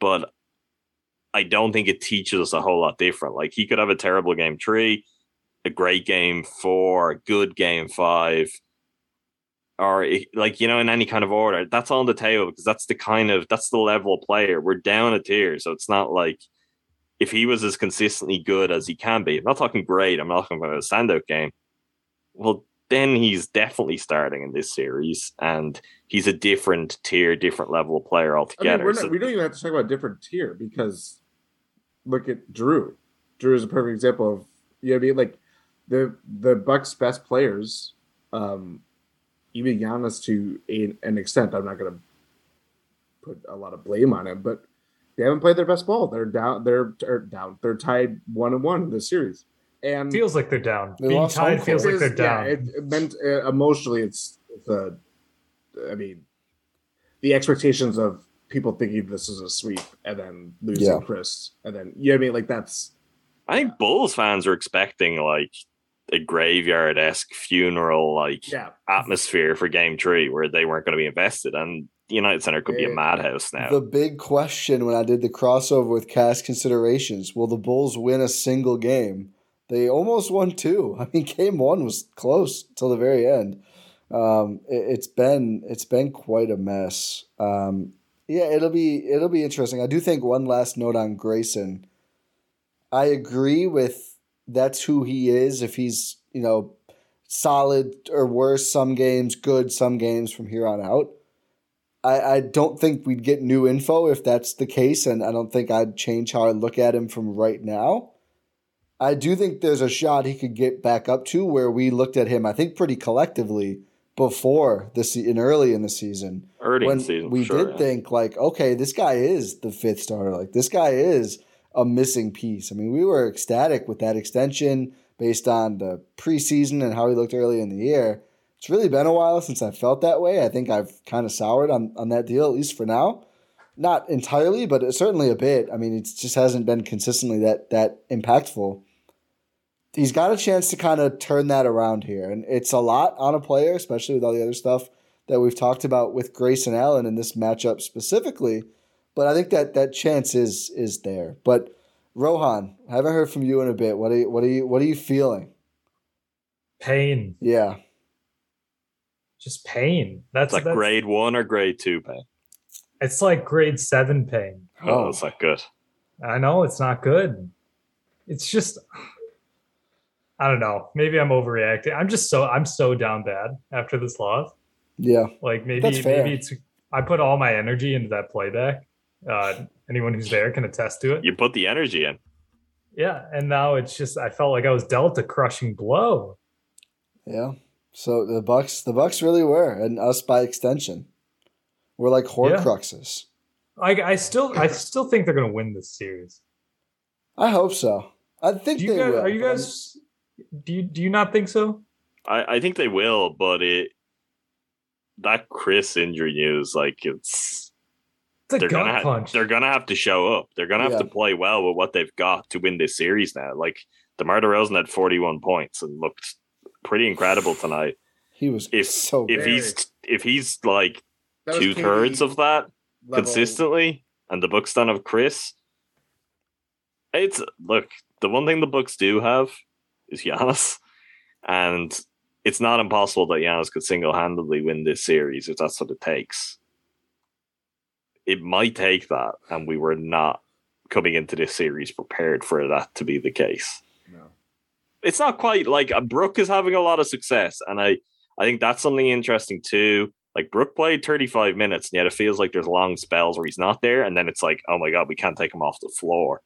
but I don't think it teaches us a whole lot different. Like he could have a terrible game three, a great game four, a good game five, or like you know in any kind of order. That's on the table because that's the kind of that's the level player. We're down a tier, so it's not like if he was as consistently good as he can be. I'm not talking great. I'm not talking about a standout game. Well, then he's definitely starting in this series, and he's a different tier, different level of player altogether. I mean, not, so, we don't even have to talk about different tier because look at Jrue. Jrue is a perfect example of you know I mean. Like the the Bucks' best players, um, even Giannis to a, an extent. I'm not going to put a lot of blame on him, but they haven't played their best ball. They're down. They're, they're down. They're tied one and one in this series and feels like they're down. They Being tied feels like they're down. Yeah, it, it meant uh, emotionally, it's the. I mean, the expectations of people thinking this is a sweep and then losing yeah. Khris and then you know what I mean like that's. I think Bulls fans are expecting like a graveyard esque funeral like yeah. atmosphere for Game Three, where they weren't going to be invested, and the United Center could be a madhouse now. The big question when I did the crossover with cast considerations: Will the Bulls win a single game? They almost won two. <laughs> I mean, game one was close till the very end. Um, it, has been it's been quite a mess. Um, yeah, it'll be it'll be interesting. I do think one last note on Grayson. I agree with that's who he is. If he's you know solid or worse some games, good some games from here on out. I, I don't think we'd get new info if that's the case, and I don't think I'd change how I look at him from right now. I do think there's a shot he could get back up to where we looked at him, I think, pretty collectively before the season, early in the season. Early when season, we sure, did yeah. think like, okay, this guy is the fifth starter. Like this guy is a missing piece. I mean, we were ecstatic with that extension based on the preseason and how he looked early in the year. It's really been a while since I felt that way. I think I've kind of soured on, on that deal, at least for now not entirely, but certainly a bit. I mean, it just hasn't been consistently that that impactful. He's got a chance to kind of turn that around here, and it's a lot on a player, especially with all the other stuff that we've talked about with Grayson Allen in this matchup specifically. But I think that that chance is is there. But Rohan, I haven't heard from you in a bit. What are you, what are you what are you feeling? Pain. Yeah. Just pain. That's like that's, grade one or grade two pain. It's like grade seven pain. Oh, oh. it's not good. I know it's not good. It's just I don't know. Maybe I'm overreacting. I'm just so I'm so down bad after this loss. Yeah. Like maybe maybe it's I put all my energy into that playback. Uh, anyone who's there can attest to it. You put the energy in. Yeah, and now it's just I felt like I was dealt a crushing blow. Yeah. So the Bucks the Bucks really were, and us by extension. We're like Horcruxes. Yeah. I, I still I still think they're going to win this series. I hope so. I think do you they guys, will. Are you guys? Do you do you not think so? I I think they will, but it that Khris injury news like it's. It's they're gonna ha- they're gonna have to show up. They're gonna have yeah. to play well with what they've got to win this series now. Like DeMar DeRozan had 41 points and looked pretty incredible tonight. He was if so if he's if he's like two thirds of that level. consistently, and the Bucks don't have Khris. It's look the one thing the Bucks do have is Giannis, and it's not impossible that Giannis could single handedly win this series if that's what it takes. It might take that, and we were not coming into this series prepared for that to be the case. No. It's not quite like uh, Brook is having a lot of success, and I I think that's something interesting too. Like Brook played 35 minutes, and yet it feels like there's long spells where he's not there, and then it's like, oh my god, we can't take him off the floor.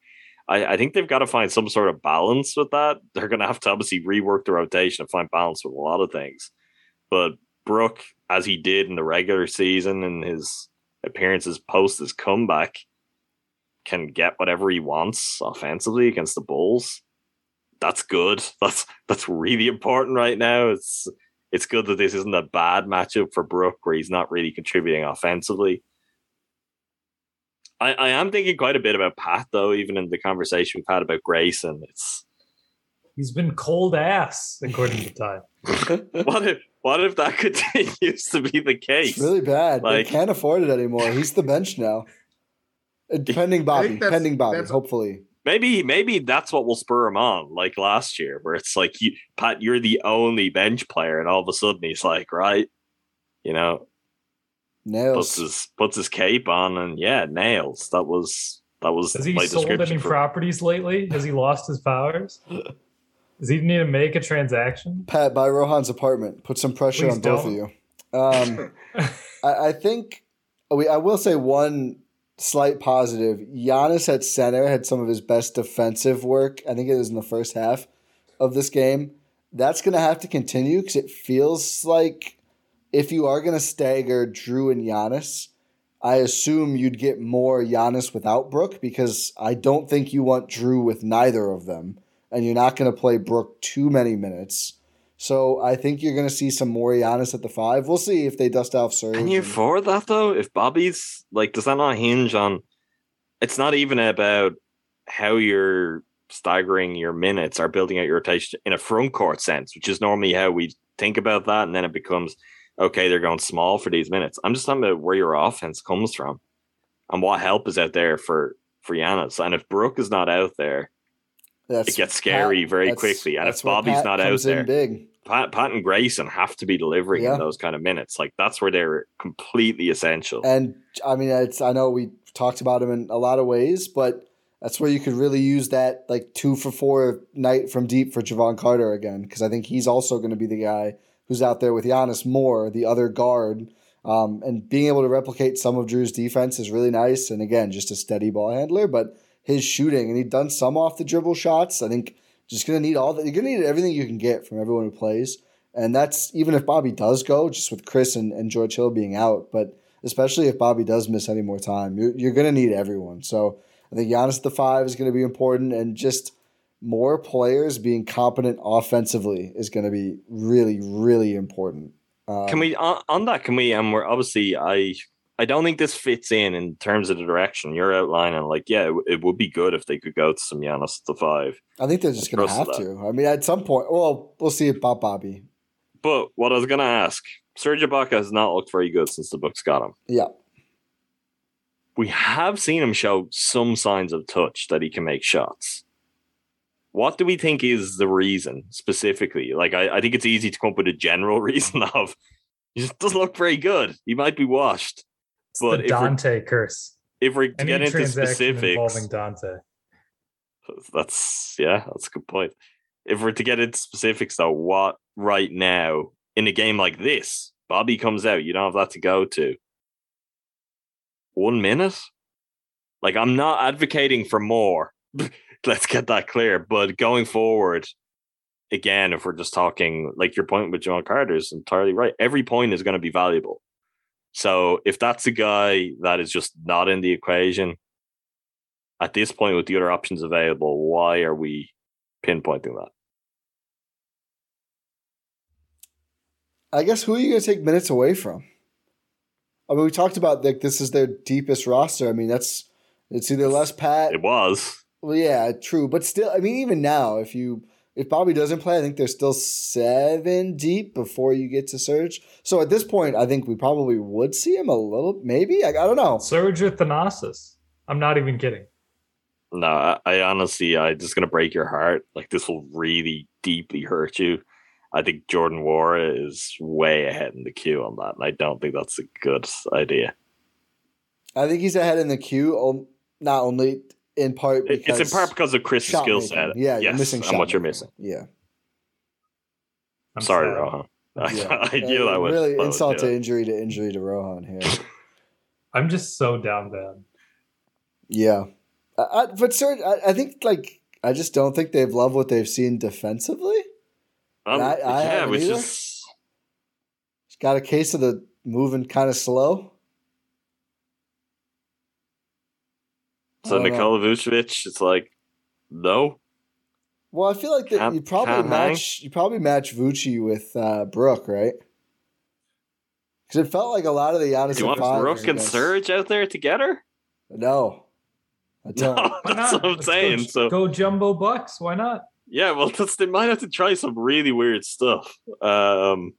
I, I think they've got to find some sort of balance with that. They're going to have to obviously rework the rotation and find balance with a lot of things. But Brook, as he did in the regular season and his appearances post his comeback, can get whatever he wants offensively against the Bulls. That's good. <laughs> That's that's really important right now. It's it's good that this isn't a bad matchup for Brook where he's not really contributing offensively. I, I am thinking quite a bit about Pat though, even in the conversation we've had about Grace, and It's He's been cold ass, according to Ty. <laughs> what if what if that <laughs> continues to be the case? It's really bad. Like- they can't afford it anymore. He's the bench now. <laughs> Pending Bobby. Pending Bobby, hopefully. Maybe maybe that's what will spur him on, like last year, where it's like you, Pat, you're the only bench player, and all of a sudden he's like, right, you know, puts his puts his cape on, and yeah, nails. That was that was Has he my sold description any for- properties lately? Has he lost his powers? <laughs> Does he need to make a transaction? Pat, buy Rohan's apartment. Put some pressure Please on both don't. of you. Um, <laughs> I, I think we. I will say one slight positive. Giannis at center had some of his best defensive work. I think it was in the first half of this game. That's going to have to continue because it feels like if you are going to stagger Jrue and Giannis, I assume you'd get more Giannis without Brook because I don't think you want Jrue with neither of them, and you're not going to play Brook too many minutes. So I think you're going to see some more Giannis at the five. We'll see if they dust off Serge. Can you afford that though? If Bobby's like, does that not hinge on? It's not even about how you're staggering your minutes or building out your rotation in a front court sense, which is normally how we think about that, and then it becomes okay. They're going small for these minutes. I'm just talking about where your offense comes from and what help is out there for for Giannis. And if Brook is not out there, That's it gets scary Pat- very quickly. And if Bobby's Pat not out there, big. Pat, Pat and Grayson have to be delivering Yeah. in those kind of minutes. Like that's where they're completely essential. And I mean, it's I know we talked about him in a lot of ways, but that's where you could really use that like two for four night from deep for Jevon Carter again, because I think he's also going to be the guy who's out there with Giannis more, the other guard. Um, and being able to replicate some of Jrue's defense is really nice. And again, just a steady ball handler, but his shooting and he'd done some off the dribble shots. I think just going to need all that. You're going to need everything you can get from everyone who plays. And that's even if Bobby does go, just with Khris and, and George Hill being out. But especially if Bobby does miss any more time, you're, you're going to need everyone. So I think Giannis the five is going to be important. And just more players being competent offensively is going to be really, really important. Um, Can we on, on that? Can we? And we're obviously I I don't think this fits in in terms of the direction you're outlining. Like, yeah, it, w- it would be good if they could go to some Giannis the five. I think they're just going to have to. I mean, at some point, well, we'll see about Bobby. But what I was going to ask, Serge Ibaka has not looked very good since the Bucks got him. Yeah. We have seen him show some signs of touch that he can make shots. What do we think is the reason specifically? Like, I, I think it's easy to come up with a general <laughs> reason of he just doesn't look very good. He might be washed. It's But the Donte curse. If we're Any get into specifics, involving Donte. That's yeah, that's a good point. If we're to get into specifics though, what right now in a game like this, Bobby comes out, you don't have that to go to. One minute? Like I'm not advocating for more. <laughs> <laughs> Let's get that clear. But going forward, again, if we're just talking like your point with John Carter is entirely right. Every point is going to be valuable. So if that's a guy that is just not in the equation, at this point with the other options available, why are we pinpointing that? I guess who are you going to take minutes away from? I mean, we talked about like this is their deepest roster. I mean, that's it's either less Pat. It was. Well, yeah, true, but still, I mean, even now, if you if Bobby doesn't play, I think there's still seven deep before you get to Serge. So at this point, I think we probably would see him a little, maybe. I, I don't know. Serge or Thanasis. I'm not even kidding. No, I, I honestly, uh, I'm just gonna break your heart. Like this will really deeply hurt you. I think Jordan Nwora is way ahead in the queue on that, and I don't think that's a good idea. I think he's ahead in the queue, o- not only in part because it's in part because of Khris's shot skill making. set. Yeah, you're missing and shot what you're missing. Yeah, I'm Sorry, sad. Rohan. <laughs> I, yeah. I knew that was really that insult do to injury to injury to Rohan here. <laughs> I'm just so down bad. yeah, I, but sir, I, I, think like I just don't think they've loved what they've seen defensively. Um, I, I yeah, which either. is got a case of the moving kind of slow. So Nikola Vucevic, it's like no. Well, I feel like that you probably match hang. you probably match Vucci with uh, Brook, right? Because it felt like a lot of the Giannis. Do you want Brook and Serge out there together? No, I don't. No, <laughs> that's what I'm Let's saying. Go, so go jumbo bucks. Why not? Yeah, well, that's, <laughs> they might have to try some really weird stuff. Um,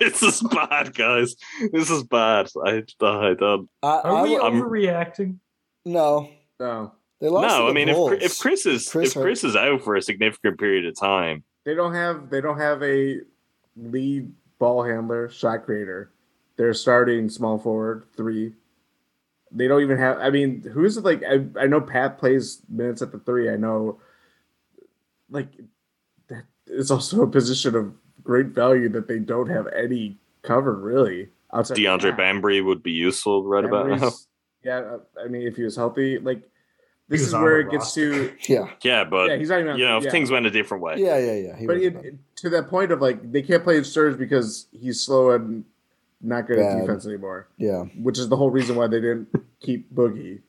this is bad, guys. This is bad. I, I don't. Uh, Are we I'm, overreacting? No, no. They lost no, I mean, if, if Khris is Khris if Khris is out for a significant period of time, they don't have they don't have a lead ball handler, shot creator. They're starting small forward three. They don't even have. I mean, who's it like? I, I know Pat plays minutes at the three. I know, like, that is also a position of great value that they don't have any cover really. Outside DeAndre Bembry would be useful right Bembry's, about now. <laughs> Yeah, I mean, if he was healthy, like this is where it gets to <laughs> yeah. Yeah but yeah, he's not even you know if yeah. things went a different way. Yeah yeah yeah but it, to that point of like they can't play Serge because he's slow and not good Bad. at defense anymore. Yeah. Which is the whole reason why they didn't keep Boogie.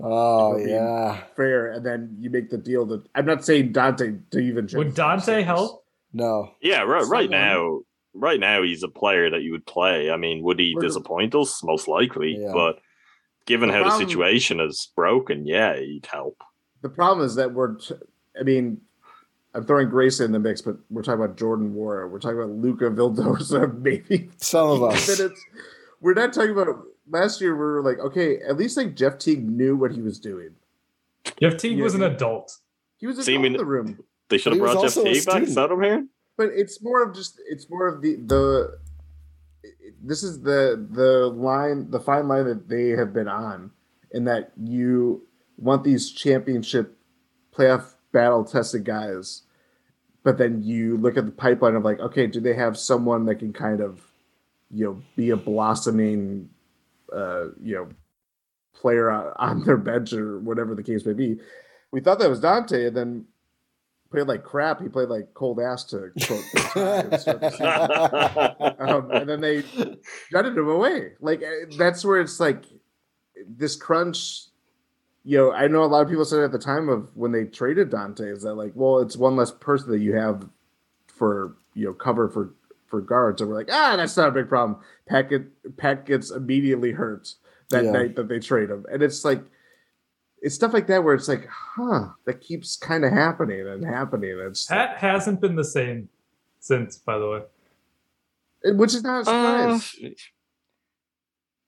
Oh yeah. fair and then you make the deal that I'm not saying Donte to even would Donte help no yeah right, right now right now he's a player that you would play I mean would he disappoint us most likely yeah. but given the how problem, the situation is broken, yeah, he'd help. The problem is that we're, t- I mean, I'm throwing Grace in the mix, but we're talking about Jordan Nwora. We're talking about Luca Vildoza, <laughs> maybe some of us. Minutes. We're not talking about last year. We were like, okay, at least like Jeff Teague knew what he was doing. Jeff Teague was an adult. He was in the room. They should have brought Jeff Teague back. Is that here? But it's more of just it's more of the the this is the the line, the fine line that they have been on, in that you want these championship playoff battle tested guys, but then you look at the pipeline of like, okay, do they have someone that can kind of, you know, be a blossoming, uh, you know, player on their bench or whatever the case may be. We thought that was Donte, and then played like crap. He played like cold ass to quote <laughs> um, and then they gutted him away. Like eh, that's where it's like this crunch. You know, I know a lot of people said at the time of when they traded Donte is that like, well, it's one less person that you have for you know cover for for guards. And we're like, ah, that's not a big problem. Pat, get, Pat gets immediately hurt that yeah. night that they trade him, and it's like it's stuff like that where it's like, huh, that keeps kind of happening and happening. It's Pat hasn't been the same since, by the way. Which is not a surprise. Uh,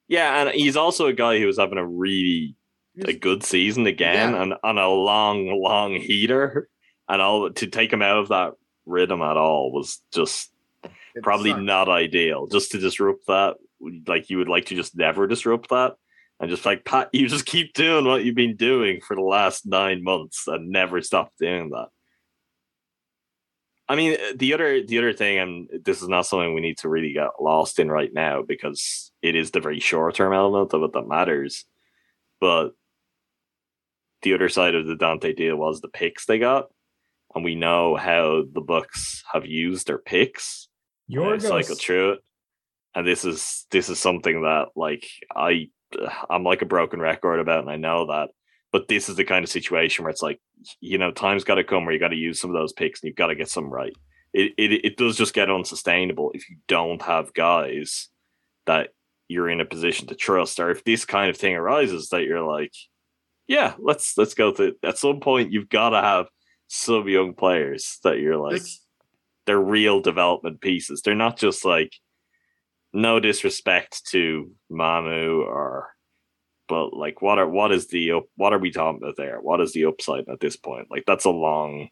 yeah, and he's also a guy who was having a really a good season again yeah. and on a long, long heater. And all to take him out of that rhythm at all was just it probably sucked. not ideal. Just to disrupt that, like you would like to just never disrupt that and just like Pat, you just keep doing what you've been doing for the last nine months and never stop doing that. I mean, the other the other thing, and this is not something we need to really get lost in right now because it is the very short term element of it that matters. But the other side of the Donte deal was the picks they got, and we know how the Bucks have used their picks. Your cycle through it, and this is this is something that like I I'm like a broken record about, and I know that. But this is the kind of situation where it's like, you know, time's got to come where you got to use some of those picks, and you've got to get some right. It, it it does just get unsustainable if you don't have guys that you're in a position to trust, or if this kind of thing arises that you're like, yeah, let's let's go to. At some point, you've got to have some young players that you're like, it's, they're real development pieces. They're not just like no disrespect to Mamu or but like what are what is the what are we talking about there? What is the upside at this point? Like that's a long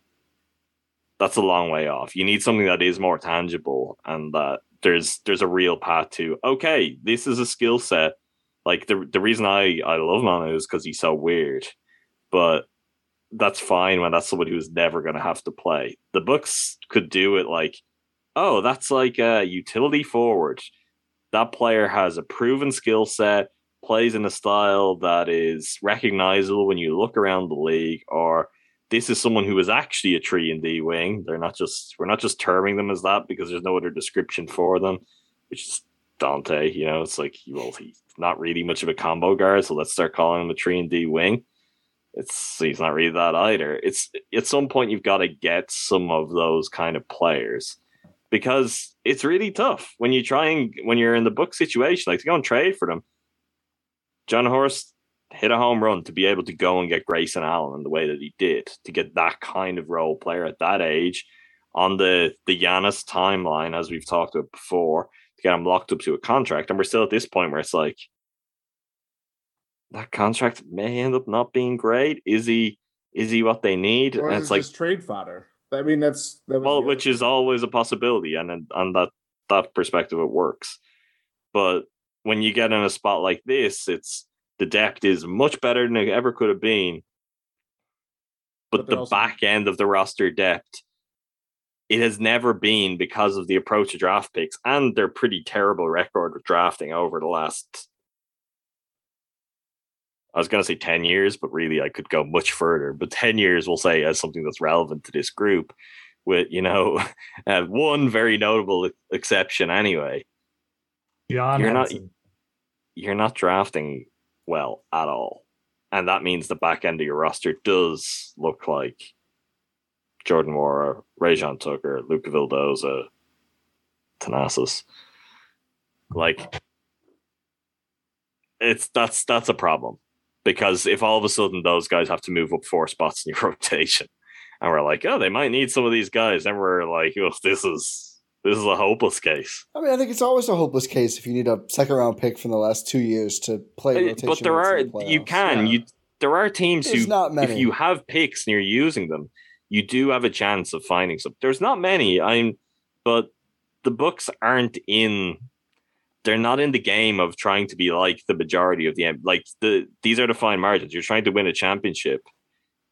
that's a long way off. You need something that is more tangible and that there's there's a real path to okay, this is a skill set. Like the the reason I I love Mamu is because he's so weird, but that's fine when that's somebody who's never going to have to play. The books could do it like, oh, that's like a utility forward that player has a proven skill set. plays in a style that is recognizable when you look around the league, or this is someone who is actually a three and D wing. They're not just we're not just terming them as that because there's no other description for them, which is Donte. You know, it's like well, he's not really much of a combo guard, so let's start calling him a three and D wing. It's he's not really that either. It's at some point you've got to get some of those kind of players because it's really tough when you try and when you're in the book situation, like to go and trade for them. Jon Horst hit a home run to be able to go and get Grayson Allen in the way that he did to get that kind of role player at that age on the the Giannis timeline, as we've talked about before, to get him locked up to a contract. And we're still at this point where it's like that contract may end up not being great. Is he is he what they need? Or and it's it's like trade fodder. I mean, that's that well, which is always a possibility, and on that that perspective, it works. But when you get in a spot like this, it's the depth is much better than it ever could have been. But, But the also- back end of the roster depth, it has never been because of the approach of draft picks and their pretty terrible record with drafting over the last. I was going to say 10 years, but really I could go much further. But 10 years, we'll say, as something that's relevant to this group, with, you know, <laughs> uh, one very notable exception anyway. John You're not- You're not drafting well at all. And that means the back end of your roster does look like Jordan Nwora, Rayjon Tucker, Luca Vildoza, Thanasis. Like, it's that's that's a problem because if all of a sudden those guys have to move up four spots in your <laughs> rotation, and we're like, oh, they might need some of these guys, then we're like, oh, this is this is a hopeless case. I mean, I think it's always a hopeless case if you need a second round pick from the last two years to play rotation. but there are the you can yeah. you there are teams There's who not many. if you have picks and you're using them, you do have a chance of finding some. There's not many. I'm, but the books aren't in. They're not in the game of trying to be like the majority of the M- like the. These are the fine margins. You're trying to win a championship,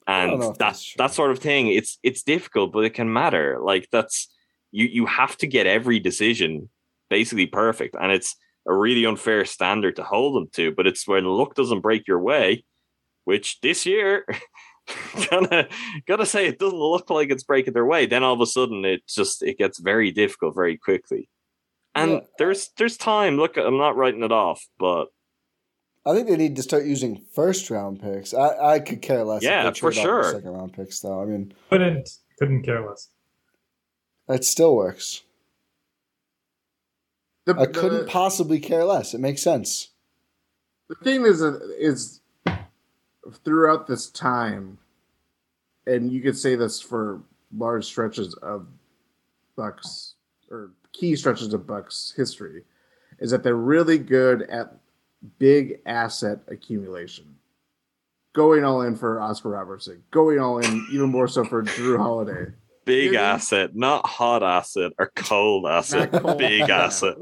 and that that's that sort of thing. It's it's difficult, but it can matter. Like that's you you have to get every decision basically perfect, and it's a really unfair standard to hold them to. But it's when luck doesn't break your way, which this year, <laughs> gotta gotta say it doesn't look like it's breaking their way. Then all of a sudden, it just it gets very difficult very quickly. And Yeah. there's there's time. Look, I'm not writing it off, but I think they need to start using first round picks. I, I could care less. Yeah, if they for trade off the sure. Second round picks, though. I mean, Couldn't couldn't care less. it still works. The, I couldn't the- possibly care less. It makes sense. the thing is uh, is throughout this time and you could say this for large stretches of bucks or key stretches of bucks history is that they're really good at big asset accumulation going all in for oscar robertson going all in even more so for Jrue holiday big Really? asset, not hot asset or cold asset. Cold, big <laughs> asset.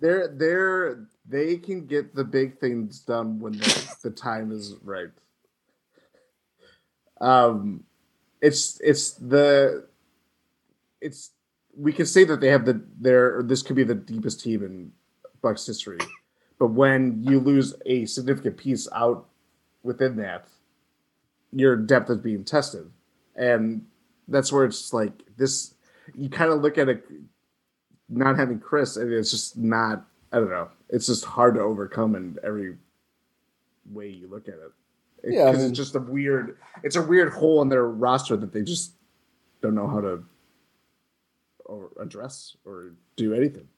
they're they're they can get the big things done when the, the time is right. Um, it's it's the it's we can say that they have the their this could be the deepest team in Bucks history, but when you lose a significant piece out within that, your depth is being tested, and that's where it's like this. You kind of look at it not having Khris, and it's just not. I don't know. It's just hard to overcome in every way you look at it. It- Yeah, I 'cause mean- it's just a weird. It's a weird hole in their roster that they just don't know how to or address or do anything.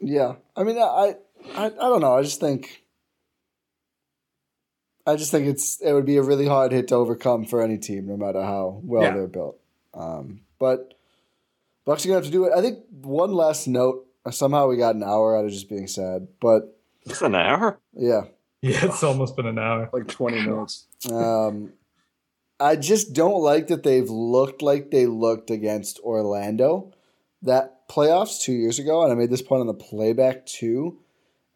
Yeah, I mean, I, I, I don't know. I just think, I just think it's it would be a really hard hit to overcome for any team, no matter how well Yeah. they're built. Um, but Bucks are gonna have to do it. I think one last note. Somehow we got an hour out of just being sad, but It's an hour. yeah. <laughs> Yeah, it's almost been an hour. Like twenty minutes. Um, I just don't like that they've looked like they looked against Orlando that playoffs two years ago, and I made this point on the playback too.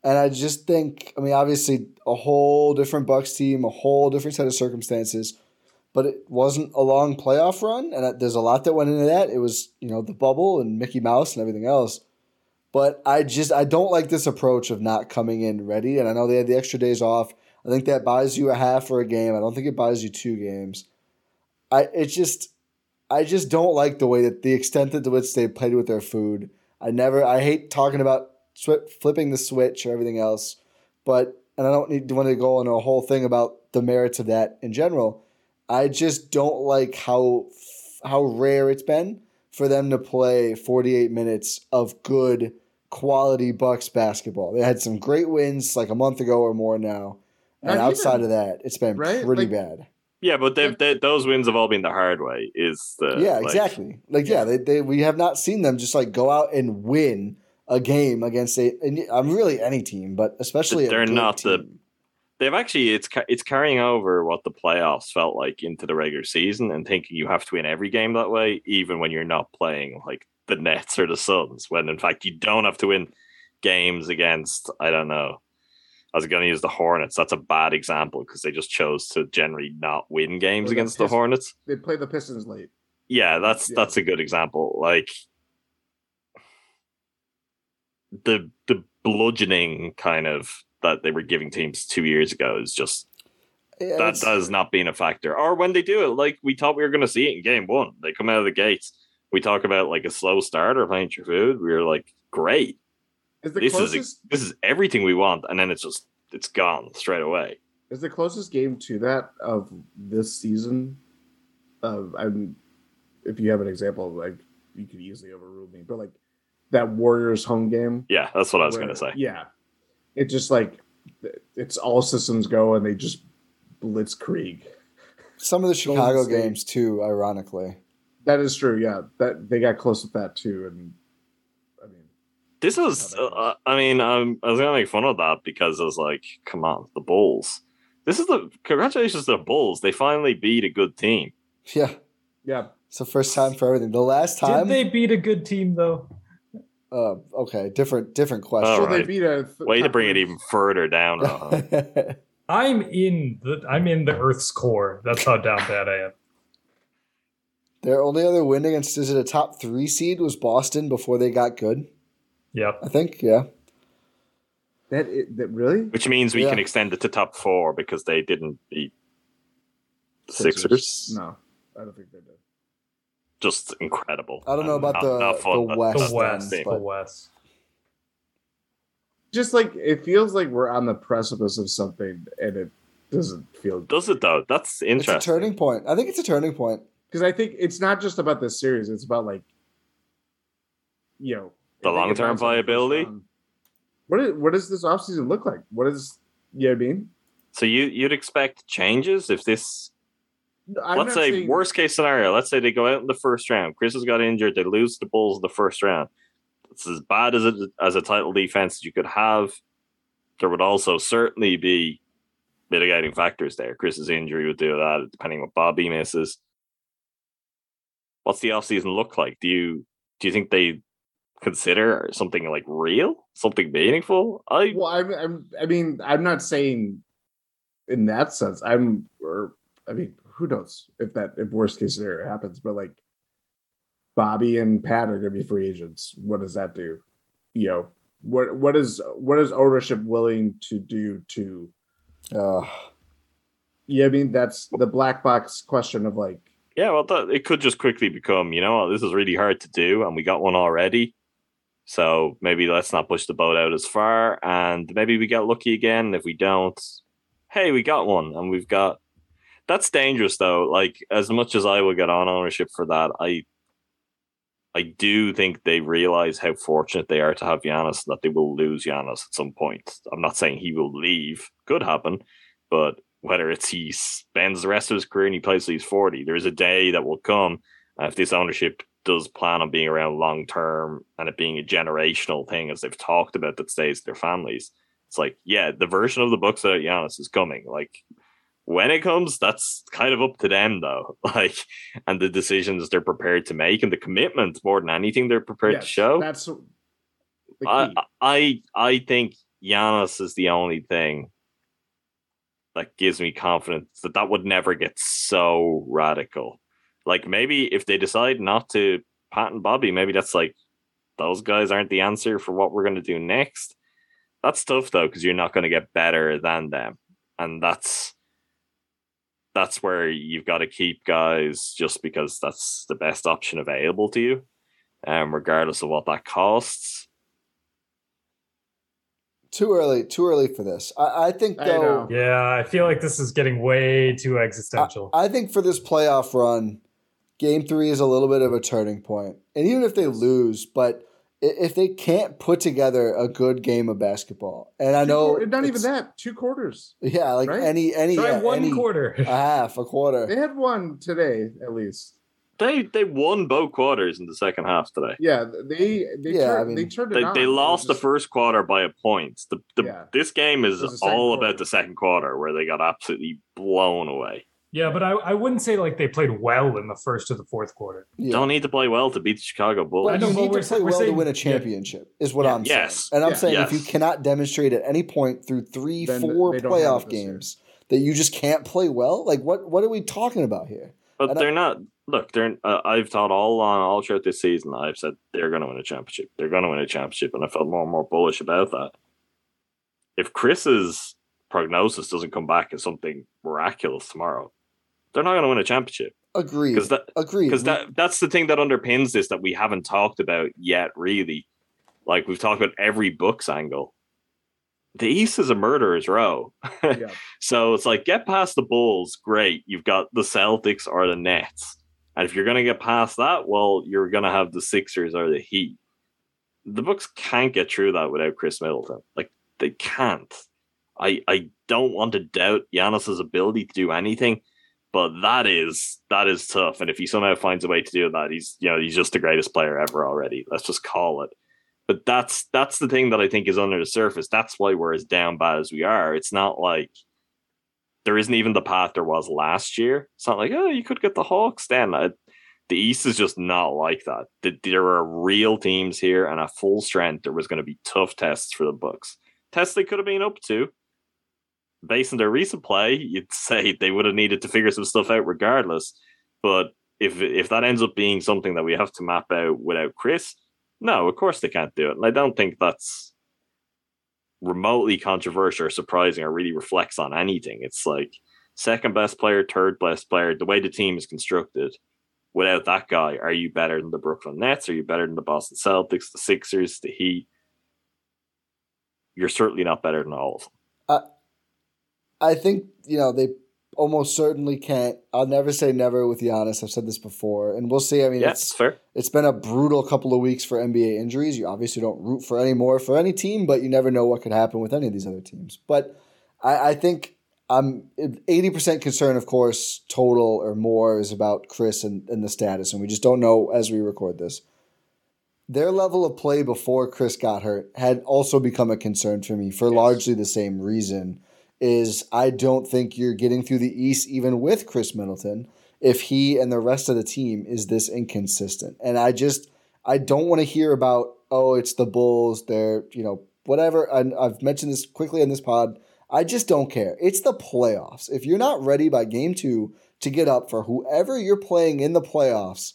And I just think, I mean, obviously, a whole different Bucks team, a whole different set of circumstances, but it wasn't a long playoff run, and there's a lot that went into that. It was, you know, the bubble and Mickey Mouse and everything else. But I just I don't like this approach of not coming in ready. And I know they had the extra days off. I think that buys you a half for a game. I don't think it buys you two games. I it's just I just don't like the way that the extent to which they played with their food. I never I hate talking about sw- flipping the switch or everything else, but and I don't need to want to go on a whole thing about the merits of that in general. I just don't like how how rare it's been for them to play 48 minutes of good quality Bucks basketball. They had some great wins like a month ago or more now. And Not outside even, of that, it's been right? pretty Like- bad. Yeah, but they've, they, those wins have all been the hard way. Is the yeah, like- exactly. Like, yeah, they, they we have not seen them just like go out and win a game against a. I'm really any team, but especially They're not the- They've actually it's it's carrying over what the playoffs felt like into the regular season, and thinking you have to win every game that way, even when you're not playing like the Nets or the Suns. When in fact you don't have to win games against I don't know. I was going to use the Hornets. That's a bad example because they just chose to generally not win games the against the Pist- Hornets. They play the Pistons late. Yeah, that's Yeah. that's a good example. Like the the bludgeoning kind of that they were giving teams two years ago is just Yeah, that has not been a factor. Or when they do it, like we thought we were going to see it in game one, they come out of the gates. We talk about like a slow starter playing your food. We were like, great, the this closest is this is everything we want, and then it's just it's gone straight away. is the closest game to that of this season. Of I'm, if you have an example, like you could easily overrule me, but like that Warriors home game. Yeah, that's what I was where- going to say. Yeah, it just like it's all systems go, and they just blitzkrieg. some of the Chicago games too. Ironically, That is true. Yeah, that they got close with that too, and I mean, This was, uh, I mean, um, I was gonna make fun of that because I was like, come on, the Bulls. This is the congratulations to the Bulls. They finally beat a good team. yeah, yeah, it's the first time for everything. The last Did time, they beat a good team though? uh, okay, different different question. so they right. beat a th- Way to bring it even <laughs> further down. <laughs> I'm in the I'm in the Earth's core. That's how down bad I am. Their only other win against is it a top three seed was Boston before they got good. Yep. I think, yeah. That, it, that really Which means we Yeah. can extend it to top four because they didn't beat the Sixers. No, I don't think they did. Just incredible. I don't know about not- the- not fun, the West that's The the West. same. The West. Just like it feels like we're on the precipice of something, and it doesn't feel good. Does it though? That's It's a interesting. turning point. I think it's a turning point. Because I think it's not just about this series; it's about like, you know, The long-term get bounced in the first viability? round, What is, what does this offseason look like? What is you know what I mean? So you you'd expect changes if this I'm let's say saying- worst case scenario. Let's say they go out in the first round. Khris has got injured. They lose the Bulls in the first round. It's as bad as a, as a title defense you could have. There would also certainly be mitigating factors there. Khris's injury would do that, depending what Bobby misses. What's the offseason look like? Do you do you think they consider something like real, something meaningful? I Well, I'm, I'm, I mean, I'm not saying in that sense. I'm, or I mean, who knows if that if worst case scenario happens? But like, Bobby and Pat are going to be free agents. What does that do? You know, what what is what is ownership willing to do to? Uh, Yeah, I mean, that's the black box question of like, Yeah, well, that, it could just quickly become, you know, this is really hard to do, and we got one already. So maybe let's not push the boat out as far, and maybe we get lucky again. If we don't, hey, we got one, and we've got. That's dangerous, though. Like as much as I will get on ownership for that, I, I do think they realize how fortunate they are to have Giannis, that they will lose Giannis at some point. I'm not saying he will leave; could happen, but whether it's he spends the rest of his career and he plays till he's 40, there is a day that will come if this ownership does plan on being around long term and it being a generational thing, as they've talked about, that stays with their families. It's like, yeah, the version of the Bucks that Giannis is coming. Like, when it comes, that's kind of up to them, though. <laughs> Like, and the decisions they're prepared to make and the commitment more than anything they're prepared yes, to show. That's I. I I think Giannis is the only thing that gives me confidence that that would never get so radical. Like maybe if they decide not to patent Bobby, maybe that's like those guys aren't the answer for what we're going to do next. That's tough though, because you're not going to get better than them, and that's that's where you've got to keep guys just because that's the best option available to you, um, regardless of what that costs. Too early, too early for this. I, I think though. know. Yeah, I feel like this is getting way too existential. I, I think for this playoff run, game three is a little bit of a turning point. And even if they lose, but if they can't put together a good game of basketball, and I Two know quar- not even that. Two quarters. yeah, like right? any any Try yeah, one any- quarter. a half, a quarter. They had one today, at least. They they won both quarters in the second half today. Yeah, they they Yeah, turned, I mean- they turned it They, on. they It was lost the first quarter by a point. The, the Yeah. this game is It was the all quarter. about the second quarter where they got absolutely blown away. Yeah, but I, I wouldn't say like they played well in the first or the fourth quarter. Yeah. Don't need to play well to beat the Chicago Bulls. But I know, you but need to we're- play we're well to win a yeah. championship, is what Yeah. I'm Yes. saying. And I'm Yeah. saying if you cannot demonstrate at any point through three, Then four they don't have playoff it this year. games that you just can't play well, like what what are we talking about here? But And they're not. Look, they're. Uh, I've thought all on all throughout this season. I've said they're going to win a championship. They're going to win a championship, and I felt more and more bullish about that. If Khris's prognosis doesn't come back as something miraculous tomorrow, they're not going to win a championship Agreed. because that Agreed. because that that's the thing that underpins this that we haven't talked about yet. Really, like we've talked about every Bucks angle. The East is a murderer's row. <laughs> Yeah. So it's like get past the Bulls, great. You've got the Celtics or the Nets. And if you're gonna get past that, well, you're gonna have the Sixers or the Heat. The Bucks can't get through that without Khris Middleton. Like they can't. I I don't want to doubt Giannis's ability to do anything, but that is that is tough. And if he somehow finds a way to do that, he's you know he's just the greatest player ever already. Let's just call it. But that's that's the thing that I think is under the surface. That's why we're as down bad as we are. It's not like there isn't even the path there was last year. It's not like oh you could get the Hawks then. Uh, the East is just not like that. The- There are real teams here, and at full strength, there was going to be tough tests for the Bucks. Tests they could have been up to. Based on their recent play, you'd <laughs> say they would have needed to figure some stuff out regardless. But if if that ends up being something that we have to map out without Khris, no, of course they can't do it. And I don't think that's remotely controversial or surprising or really reflects on anything. It's like second best player, third best player, the way the team is constructed. Without that guy, are you better than the Brooklyn Nets? Are you better than the Boston Celtics, the Sixers, the Heat? You're certainly not better than all of them. Uh, I think you know they almost certainly can't. I'll never say never with Giannis. I've said this before, and we'll see. I mean, Yeah, it's fair. it's been a brutal couple of weeks for NBA injuries. You obviously don't root for any more for any team, but you never know what could happen with any of these other teams. But I, I think I'm eighty percent concerned, of course, total or more is about Khris and, and the status, and we just don't know as we record this. Their level of play before Khris got hurt had also become a concern for me for largely the same reason. Is I don't think you're getting through the East even with Khris Middleton if he and the rest of the team is this inconsistent. And I just I don't want to hear about oh it's the Bulls they're you know whatever. And I've mentioned this quickly in this pod. I just don't care. It's the playoffs. If you're not ready by game two to get up for whoever you're playing in the playoffs,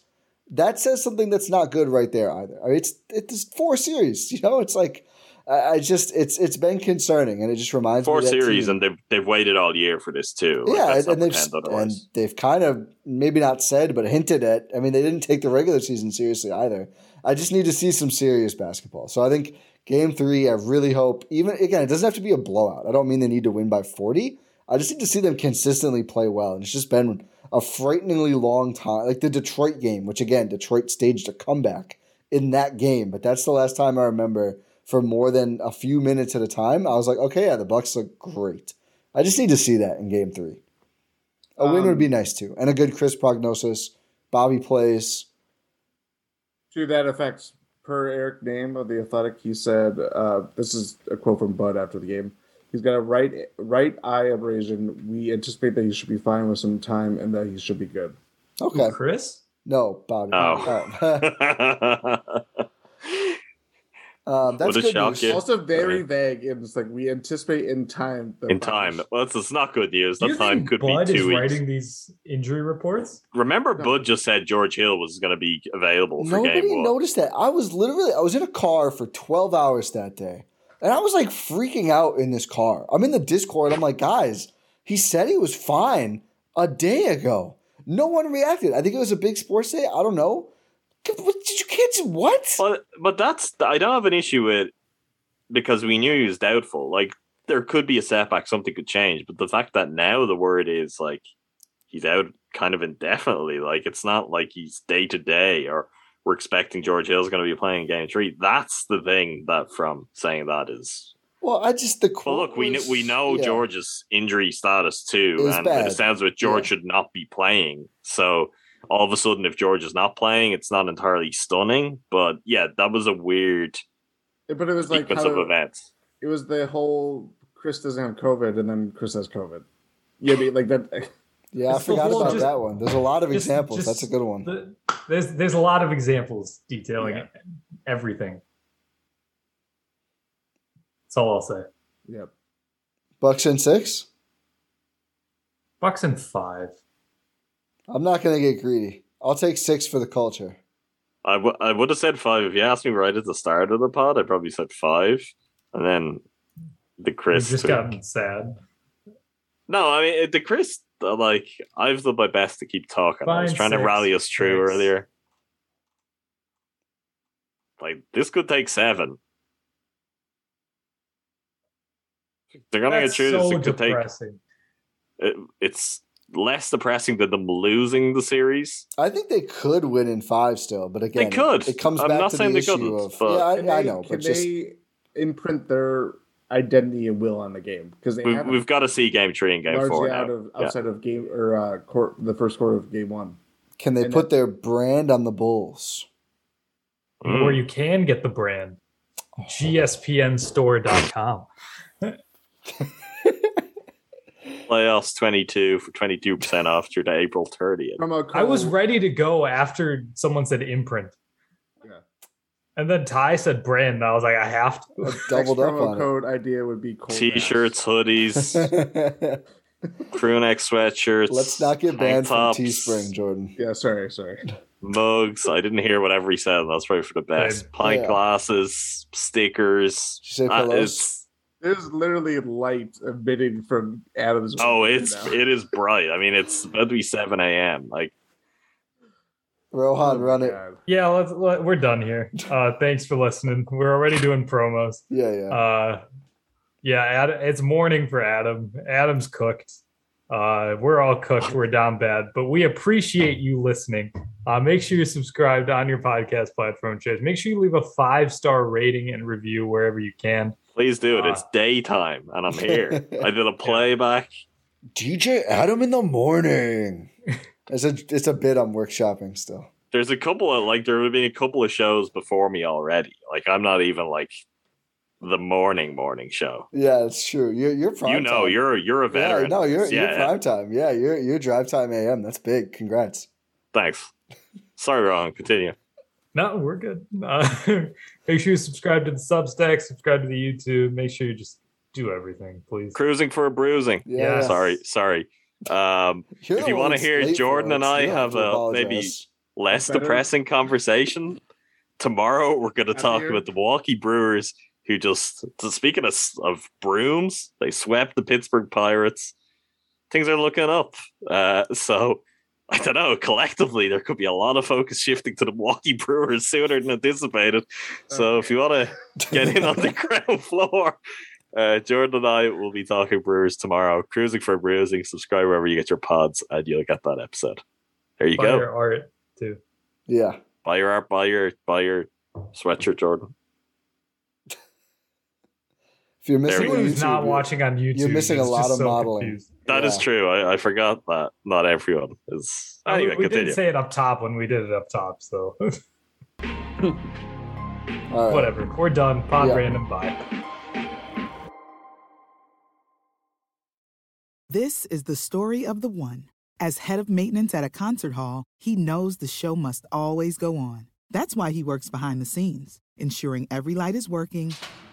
that says something that's not good right there either. I it's it's four series. <laughs> You know, it's like I, I just it's it's been concerning, and it just reminds Four me of that series, team. and they've they've waited all year for this too. Like, yeah, and, they've and they've kind of maybe not said, but hinted at. I mean, they didn't take the regular season seriously either. I just need to see some serious basketball. So I think game three, I really hope. Even again, it doesn't have to be a blowout. I don't mean they need to win by forty. I just need to see them consistently play well, and it's just been a frighteningly long time. Like the Detroit game, which again, Detroit staged a comeback in that game, but that's the last time I remember for more than a few minutes at a time. I was like, okay, yeah, the Bucks look great. I just need to see that in game three. A win Um, would be nice too, and a good Khris prognosis. Bobby plays. To that effect, per Eric Nehm of the Athletic, he said, uh, "This is a quote from Bud after the game. He's got a right right eye abrasion. We anticipate that he should be fine with some time and that he should be good." Okay, Khris? no, Bobby. Oh. Oh. <laughs> <laughs> Um, that's Would good news. you? Also very Yeah. vague. It's like we anticipate in time. that in time. Well, it's, it's not good news. Do That you time think could Bud be is two weeks. writing these injury reports? Remember, No. Bud just said George Hill was going to be available for Nobody game one. noticed that. I was literally I was in a car for 12 hours that day. And I was like freaking out in this car. I'm in the Discord. I'm like, guys, he said he was fine a day ago. No one reacted. I think it was a big sports day. I don't know. What, did you kids what? But but that's I don't have an issue with because we knew he was doubtful. Like there could be a setback, something could change. But the fact that now the word is like he's out kind of indefinitely, like it's not like he's day to day or we're expecting George Hill's going to be playing game three. That's the thing that from saying that is. Well, I just the Well, look, we kn- was- we know yeah. George's injury status too, and bad. it sounds like George Yeah. should not be playing. So all of a sudden, if George is not playing, it's not entirely stunning. But yeah, that was a weird But it was like sequence how of events. it was the whole Khris doesn't have COVID and then Khris has COVID. Yeah, I like that. <laughs> Yeah, I It's the forgot whole about just- that one. There's a lot of just- examples. just That's a good one. The, there's there's a lot of examples detailing Yeah. everything. That's all I'll say. Yep. Bucks in six. Bucks and five. I'm not gonna get greedy. I'll take six for the culture. I, w- I would have said five if you asked me right at the start of the pod. I probably said five, and then the We've Khris. just thing. gotten sad. No, I mean the Khris. uh, Like I've done my best to keep talking. I was Fine, trying to rally us through six. earlier. Like this could take seven. They're gonna That's get through this. so It could take. It, it's less depressing than them losing the series. I think they could win in five still, but again, They could. It, it comes I'm back not to saying the they issue couldn't, of but- yeah, Can I, I they- know, Can but just they imprint their identity and will on the game because they We've, we've got to see game three and game largely four out now. of Yeah. outside of game or uh, court, the first quarter of game one. can they and put their brand on the Bulls? Mm. Where you can get the brand. GSPNstore.com. <laughs> Playoffs twenty two for twenty two percent off through to April thirtieth. I was ready to go after someone said imprint. Yeah. And then Ty said brand. And I was like, I have to. I <laughs> doubled up promo on code idea would be cold T-shirts, hoodies, <laughs> crew neck sweatshirts. Let's not get tank banned from Teespring, Jordan. Yeah, sorry, sorry. mugs. I didn't hear whatever he said. That's probably for the best. Good. Pint Yeah. glasses, stickers. Did you say pillows? It's There's literally light emitting from Adam's. oh, it's now. it is bright. I mean, it's about to be seven a.m. Like Rohan, Oh run it. God. Yeah, let's, let, we're done here. Uh, thanks for listening. We're already doing promos. Yeah, yeah. Uh, yeah, Ad, it's morning for Adam. Adam's cooked. Uh, we're all cooked. We're down bad, but we appreciate you listening. Uh, make sure you're subscribed on your podcast platform, choice. Make sure you leave a five star rating and review wherever you can. Please do it. It's ah. daytime, and I'm here. <laughs> I did a playback. DJ Adam in the morning. It's a it's a bit I'm workshopping still. There's a couple of like there have been a couple of shows before me already. Like I'm not even like the morning morning show. Yeah, it's true. You're you're prime you know, time. you're you're a yeah, veteran. no, you're yeah, you're yeah. prime time. Yeah, you're you're drive time AM. That's big. Congrats. Thanks. Sorry, wrong. Continue. No, we're good. Uh, <laughs> make sure you subscribe to the Substack, subscribe to the YouTube. Make sure you just do everything, please. Cruising for a bruising. Yeah. Yeah. Sorry, sorry. Um, If you wanna hear Jordan and I You have a- maybe- less Better- depressing conversation. Tomorrow we're going to talk Happier. about the Milwaukee Brewers, who just so speaking of of brooms, they swept the Pittsburgh Pirates. Things are looking up. Uh, <laughs> so I don't know. Collectively, there could be a lot of focus shifting to the Milwaukee Brewers sooner than anticipated. So if you want to get in on the <laughs> ground floor. Uh, Jordan and I will be talking Brewers tomorrow. Cruising for Bruising. Subscribe wherever you get your pods, and you'll get that episode. There you Buy go. your art too. Yeah. Buy your art, buy your buy your sweatshirt, Jordan. If you're missing we Anyone a who's YouTube, not you're- watching on YouTube, you're missing a lot of so modeling. confused. That is Yeah. true. I, I forgot that not everyone is. Uh, I mean, Anyway, we continue. didn't say it up top when we did it up top, so <laughs> All right. whatever. We're done. Pod Yeah. random. Bye. This is the story of the one. As head of maintenance at a concert hall, he knows the show must always go on. That's why he works behind the scenes, ensuring every light is working,